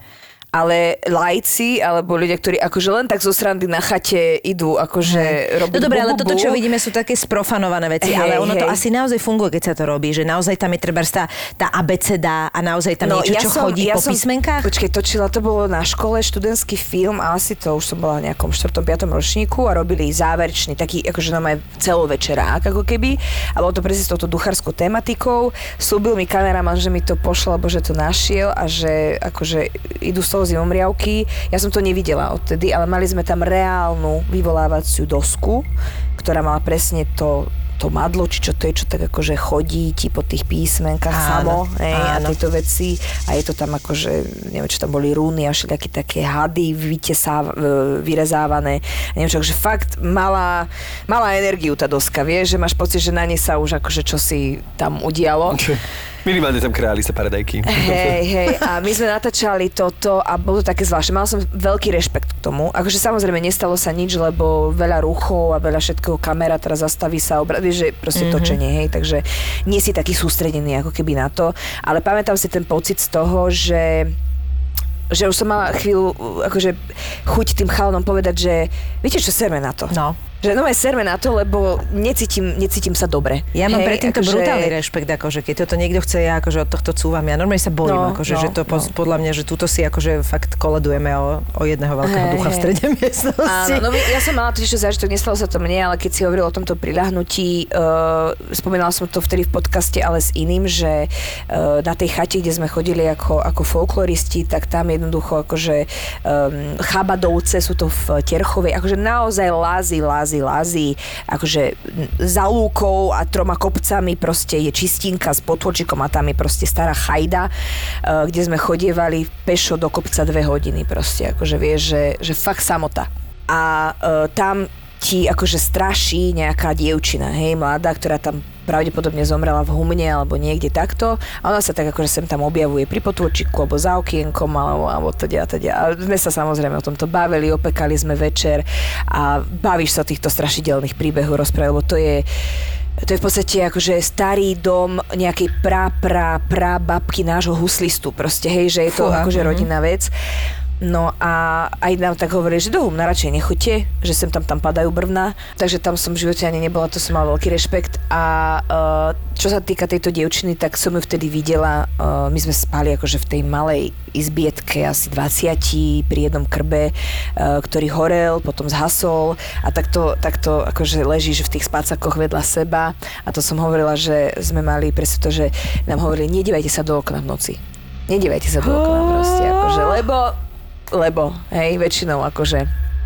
Ale lajci, alebo ľudia, ktorí akože len tak zo srandy na chate idú akože robiť No dobre, ale toto, čo vidíme, sú také sprofanované veci, Hej, ale ono to hej. asi naozaj funguje, keď sa to robí, že naozaj tam je treba tá, tá abeceda a naozaj tam niečo, čo chodí po písmenkách. No, Počkej, točila, to bolo na škole, študentský film a asi to už som bola v nejakom 4. 5. ročníku a robili záverečný, taký akože nám aj celovečerák ako keby. A bolo to presne s touto ducharskou tematikou. Slúbil mi kameraman, že mi to pošle, lebo že to našiel a že akože idú z toho zimomriavky. Ja som to nevidela odtedy, ale mali sme tam reálnu vyvolávaciu dosku, ktorá mala presne to to madlo, či čo to je, čo tak akože chodí ti po tých písmenkách Áno, samo, hej, a áno. tieto veci a je to tam akože, neviem, čo tam boli rúny a všelijaké také hady vytesáv, e, vyrezávané. A neviem čo, že fakt mala, mala energiu tá doska, vieš, že máš pocit, že na nej sa už akože čosi tam udialo. [laughs] Minimálne tam králi sa paradajky. Hej, [laughs] hej, a my sme natáčali toto a bolo to také zvláštne. Mal som veľký rešpekt k tomu. Akože samozrejme nestalo sa nič, lebo veľa ruchov a veľa všetkého kamera teraz zastaví sa vieš, že proste mm-hmm. točenie, hej, takže nie si taký sústredený ako keby na to. Ale pamätám si ten pocit z toho, že že už som mala chvíľu akože chuť tým chalanom povedať, že viete čo, serme na to. No. Že no serme na to, lebo necítim, necítim sa dobre. Ja mám Hej, predtým to akože- brutálny rešpekt, akože keď toto niekto chce, ja akože od tohto cúvam. Ja normálne sa bojím, No, akože, no, že to no. podľa mňa, že túto si akože fakt koledujeme o, o jedného veľkého Hej, ducha v strede miestnosti. Áno, no ja som mala totiž zážitok, nestalo sa to mne, ale keď si hovoril o tomto priľahnutí, uh, spomínala som to vtedy v podcaste, ale s iným, že uh, na tej chate, kde sme chodili ako, ako folkloristi, tak tam jednoducho akože um, chabadovce sú to v Terchovej, akože naozaj lázy, lázy, lázy, akože za lúkou a troma kopcami proste je čistinka s potôčikom a tam je proste stará chajda, uh, kde sme chodievali pešo do kopca dve hodiny proste, akože vieš, že, že fakt samota. A uh, tam ti akože straší nejaká dievčina, hej, mladá, ktorá tam pravdepodobne zomrela v humne alebo niekde takto a ona sa tak akože sem tam objavuje pri potôčiku alebo za okienkom alebo, alebo teda, teda. A sme sa samozrejme o tomto bavili, opekali sme večer a bavíš sa o týchto strašidelných príbehov rozprávať, lebo to je to je v podstate akože starý dom nejakej pra, pra, pra babky nášho huslistu. Proste, hej, že je to Fúha, akože mhm. rodinná vec. No a aj nám tak hovorili, že do Humna radšej nechoďte, že sem tam tam padajú brvná, takže tam som v živote ani nebola, to som mal veľký rešpekt. A uh, čo sa týka tejto dievčiny, tak som ju vtedy videla, uh, my sme spali akože v tej malej izbietke asi 20 pri jednom krbe, uh, ktorý horel, potom zhasol. A takto, takto akože ležíš v tých spácakoch vedľa seba. A to som hovorila, že sme mali presne to, že nám hovorili, nedívajte sa do okna v noci. Nedívajte sa do okna proste, akože, lebo lebo, hej, väčšinou akože.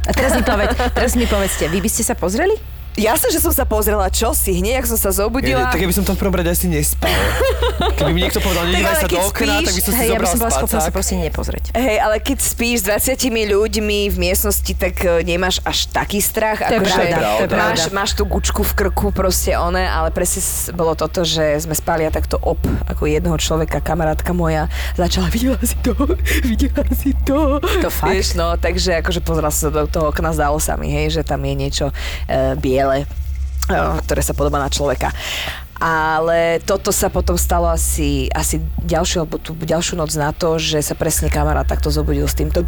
A teraz mi, povedz, teraz mi povedzte, vy by ste sa pozreli? Jasne, že som sa pozrela, čo si, hneď, ak som sa zobudila. Ja, tak ja by som tam v prvom rade asi nespal. [laughs] Keby mi niekto povedal, nedívaj sa do okna, spíš, tak by som si Hej, ja by som bola schopná sa proste nepozrieť. Hej, ale keď spíš s 20 ľuďmi v miestnosti, tak e, nemáš až taký strach. To je akože pravda, to je máš, pravda. máš tú gučku v krku, proste one, ale presne bolo toto, že sme spali a takto op, ako jednoho človeka, kamarátka moja, začala, videla si to, [laughs] videla si to. To fakt? Vieš, no, takže akože pozrela som sa do toho okna, zdalo sa mi, hej, že tam je niečo e, biele, e, ktoré sa podobá na človeka. Ale toto sa potom stalo asi, asi ďalšiu, alebo tú ďalšiu noc na to, že sa presne kamarát takto zobudil s týmto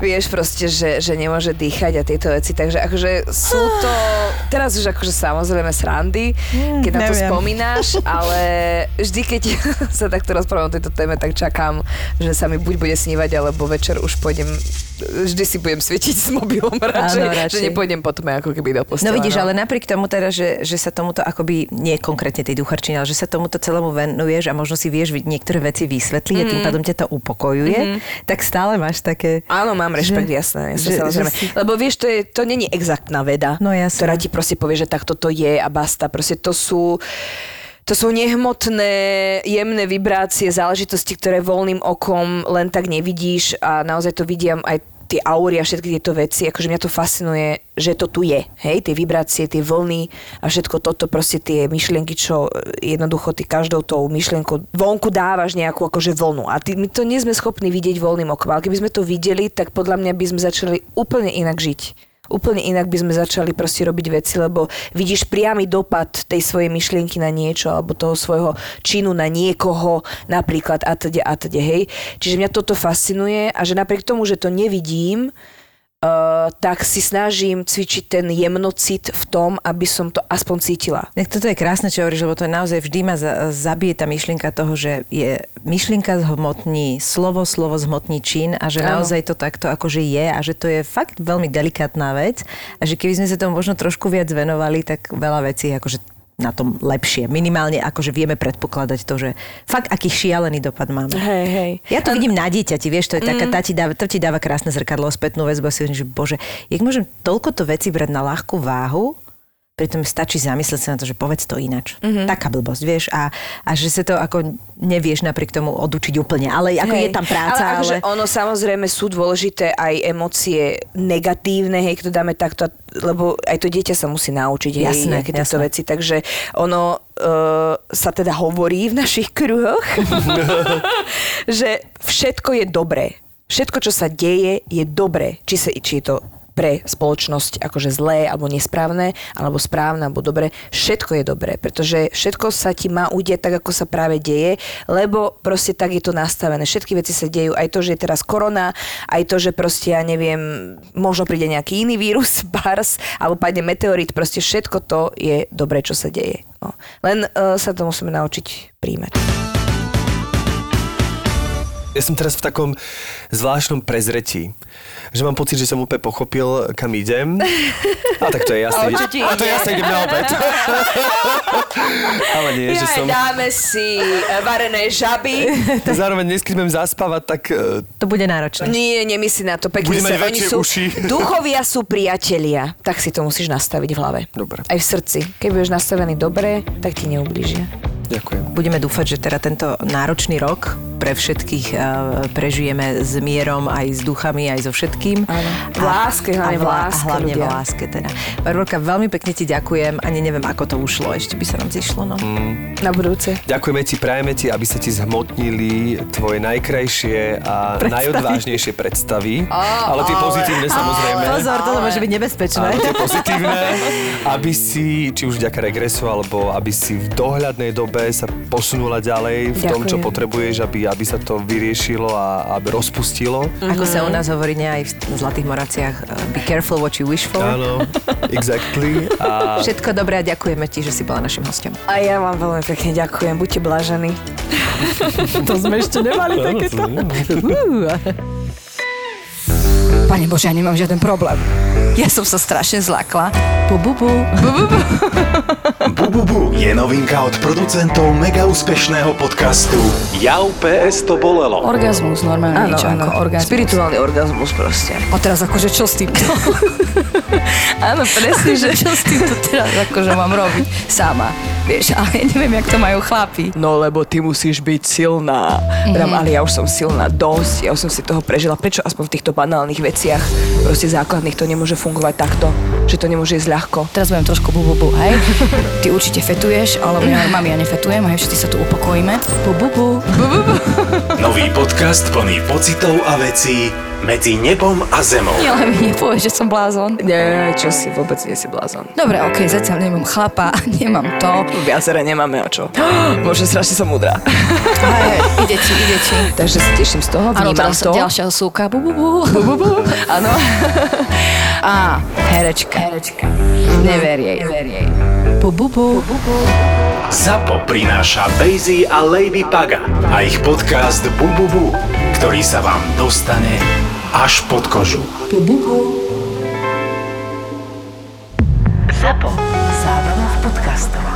vieš proste, že, že nemôže dýchať a tieto veci, takže akože sú to [sighs] teraz už akože samozrejme srandy, keď na to neviem. spomínaš, [laughs] ale vždy keď [laughs] sa takto rozprávam o tejto téme, tak čakám, že sa mi buď bude snívať, alebo večer už pôjdem, vždy si budem svietiť s mobilom radšej, Áno, radšej. že nepôjdem po tme ako keby do postele. No vidíš, ale napriek tomu teda, že, že sa tomuto akoby, nie konkrétne tej ducharčine, ale že sa tomuto celému venuješ a možno si vieš niektoré veci vysvetliť Mhm. a tým pádom ťa to upokojuje, tak stále máš také... Áno, mám rešpekt, Že- jasné. jasné že- samozrejme. že si- Lebo vieš, to, je, to není exaktná veda, No jasné. ktorá ti proste povie, že takto to je a basta. Proste to sú... To sú nehmotné, jemné vibrácie, záležitosti, ktoré voľným okom len tak nevidíš a naozaj to vidím aj tie aury a všetky tieto veci, akože mňa to fascinuje, že to tu je, hej, tie vibrácie, tie vlny a všetko toto, proste tie myšlienky, čo e, jednoducho ty každou tou myšlienkou vonku dávaš nejakú akože vlnu a ty, my to nie sme schopní vidieť voľným okom, ale keby sme to videli, tak podľa mňa by sme začali úplne inak žiť. Úplne inak by sme začali proste robiť veci, lebo vidíš priamy dopad tej svojej myšlienky na niečo alebo toho svojho činu na niekoho napríklad a teda a teda, hej. Čiže mňa toto fascinuje a že napriek tomu, že to nevidím, tak si snažím cvičiť ten jemnocit v tom, aby som to aspoň cítila. Tak toto je krásne, čo hovoríš, lebo to je naozaj vždy ma za- zabije tá myšlienka toho, že je myšlienka zhmotní slovo, slovo zhmotní čin a že Áno. naozaj to takto akože je a že to je fakt veľmi delikátna vec a že keby sme sa tomu možno trošku viac venovali, tak veľa vecí akože na tom lepšie. Minimálne akože vieme predpokladať to, že fakt aký šialený dopad máme. Hej, hej. Ja to vidím na dieťati, vieš, to je taká, tá ti dáva, to ti dáva krásne zrkadlo, spätnú väzbu a si že bože, jak môžem toľko to veci brať na ľahkú váhu, pritom stačí zamyslieť sa na to, že povedz to inač. Mm-hmm. Taká blbosť, vieš, a, a že sa to ako nevieš napriek tomu odučiť úplne, ale ako Hej. je tam práca, ale... ale... Akože ono samozrejme sú dôležité aj emócie negatívne, hej, keď to dáme takto, lebo aj to dieťa sa musí naučiť, hej, Jasné, nejaké tieto veci, takže ono uh, sa teda hovorí v našich kruhoch, [laughs] [laughs] že všetko je dobré. Všetko, čo sa deje, je dobré. Či, sa, či je to pre spoločnosť akože zlé alebo nesprávne, alebo správne, alebo dobre. Všetko je dobré, pretože všetko sa ti má udieť tak, ako sa práve deje, lebo proste tak je to nastavené. Všetky veci sa dejú, aj to, že je teraz korona, aj to, že proste, ja neviem, možno príde nejaký iný vírus, [laughs] bars, alebo padne meteorit, proste všetko to je dobré, čo sa deje. No. Len uh, sa to musíme naučiť príjmať. Ja som teraz v takom zvláštnom prezretí, že mám pocit, že som úplne pochopil, kam idem. A tak to je jasné. Určite A to je jasné, idem na obed. Ale nie, že som... dáme si eh, varené žaby. [laughs] Zároveň dnes, keď budem zaspávať, tak eh, To bude náročné. Nie, nemyslí na to. Pekne Bude sa, mať oni sú, uši. [laughs] duchovia sú priatelia. Tak si to musíš nastaviť v hlave. Dobre. Aj v srdci. Keď budeš nastavený dobre, tak ti neublížia. Ďakujem. Budeme dúfať, že teda tento náročný rok pre všetkých uh, prežijeme s mierom aj s duchami, aj so všetkým. Áno. V láske, hlavne a v láske A hlavne v ľudia. láske teda. Barborka, veľmi pekne ti ďakujem. Ani neviem, ako to ušlo. Ešte by sa nám zišlo, no. Mm. Na budúce. Ďakujeme ti, prajeme ti, aby sa ti zhmotnili tvoje najkrajšie a Predstavy. najodvážnejšie predstavy. ale tie pozitívne samozrejme. Pozor, toto môže byť nebezpečné. Áno, tie pozitívne, aby si, či už vďaka regresu, alebo aby si v dohľadnej dobe sa posunula ďalej v tom, čo Ďakujem. potrebuješ, aby, aby sa to vyriešilo a aby rozpustilo. Ako sa u nás hovorí ne, aj v Zlatých Moraciach, uh, be careful what you wish for. Áno, exactly. A [laughs] Všetko dobré a ďakujeme ti, že si bola našim hostom. A ja vám veľmi pekne ďakujem. Buďte blažení. [laughs] To sme ešte nemali takéto. Pane Bože, ja nemám žiaden problém. [laughs] Ja som sa strašne zlakla. Bu, bu, bu. Bububu je novinka od producentov mega úspešného podcastu Jau PS to bolelo. Orgazmus, normálne niečo ako orgazmus. Spirituálny orgazmus proste. A teraz akože čo s týmto? [laughs] Áno, presne, [laughs] že... čo s týmto teraz akože mám robiť sama? Vieš, [laughs] ale ja neviem, jak to majú chlapi. No lebo ty musíš byť silná. Mm-hmm. ale ja už som silná dosť, ja už som si toho prežila. Prečo aspoň v týchto banálnych veciach, proste základných, to nemôže fungovať takto, že to nemôže ísť ľahko. Teraz budem trošku bu, bu, bu, hej? [laughs] Ty určite fetuješ, ale ja, mami, ja nefetujem, hej, všetci sa tu upokojíme. Bu, bu, bu. [laughs] Nový podcast plný pocitov a vecí medzi nebom a zemou. Nie, ale mi nepovieš, že som blázon. Nie, čo si, vôbec nie si blázon. Dobre, okej, zatiaľ nemám chlapa, [laughs] nemám to. Viacere nemáme o čo. [gasps] Bože, strašne som múdra. [laughs] Hej, ide ti, ide ti. Takže sa teším z toho, Áno, vnímam teraz to. ďalšia súka. Bu, bu, bu. bu, bu, bu. Áno. [laughs] Á, herečka. Herečka. Never jej. Never jej. Bu, bu, bu. ZAPO prináša Daisy a Lady Paga a ich podcast Bububu, ktorý sa vám dostane až pod kožu. ZAPO. Zábrná v podcastovách.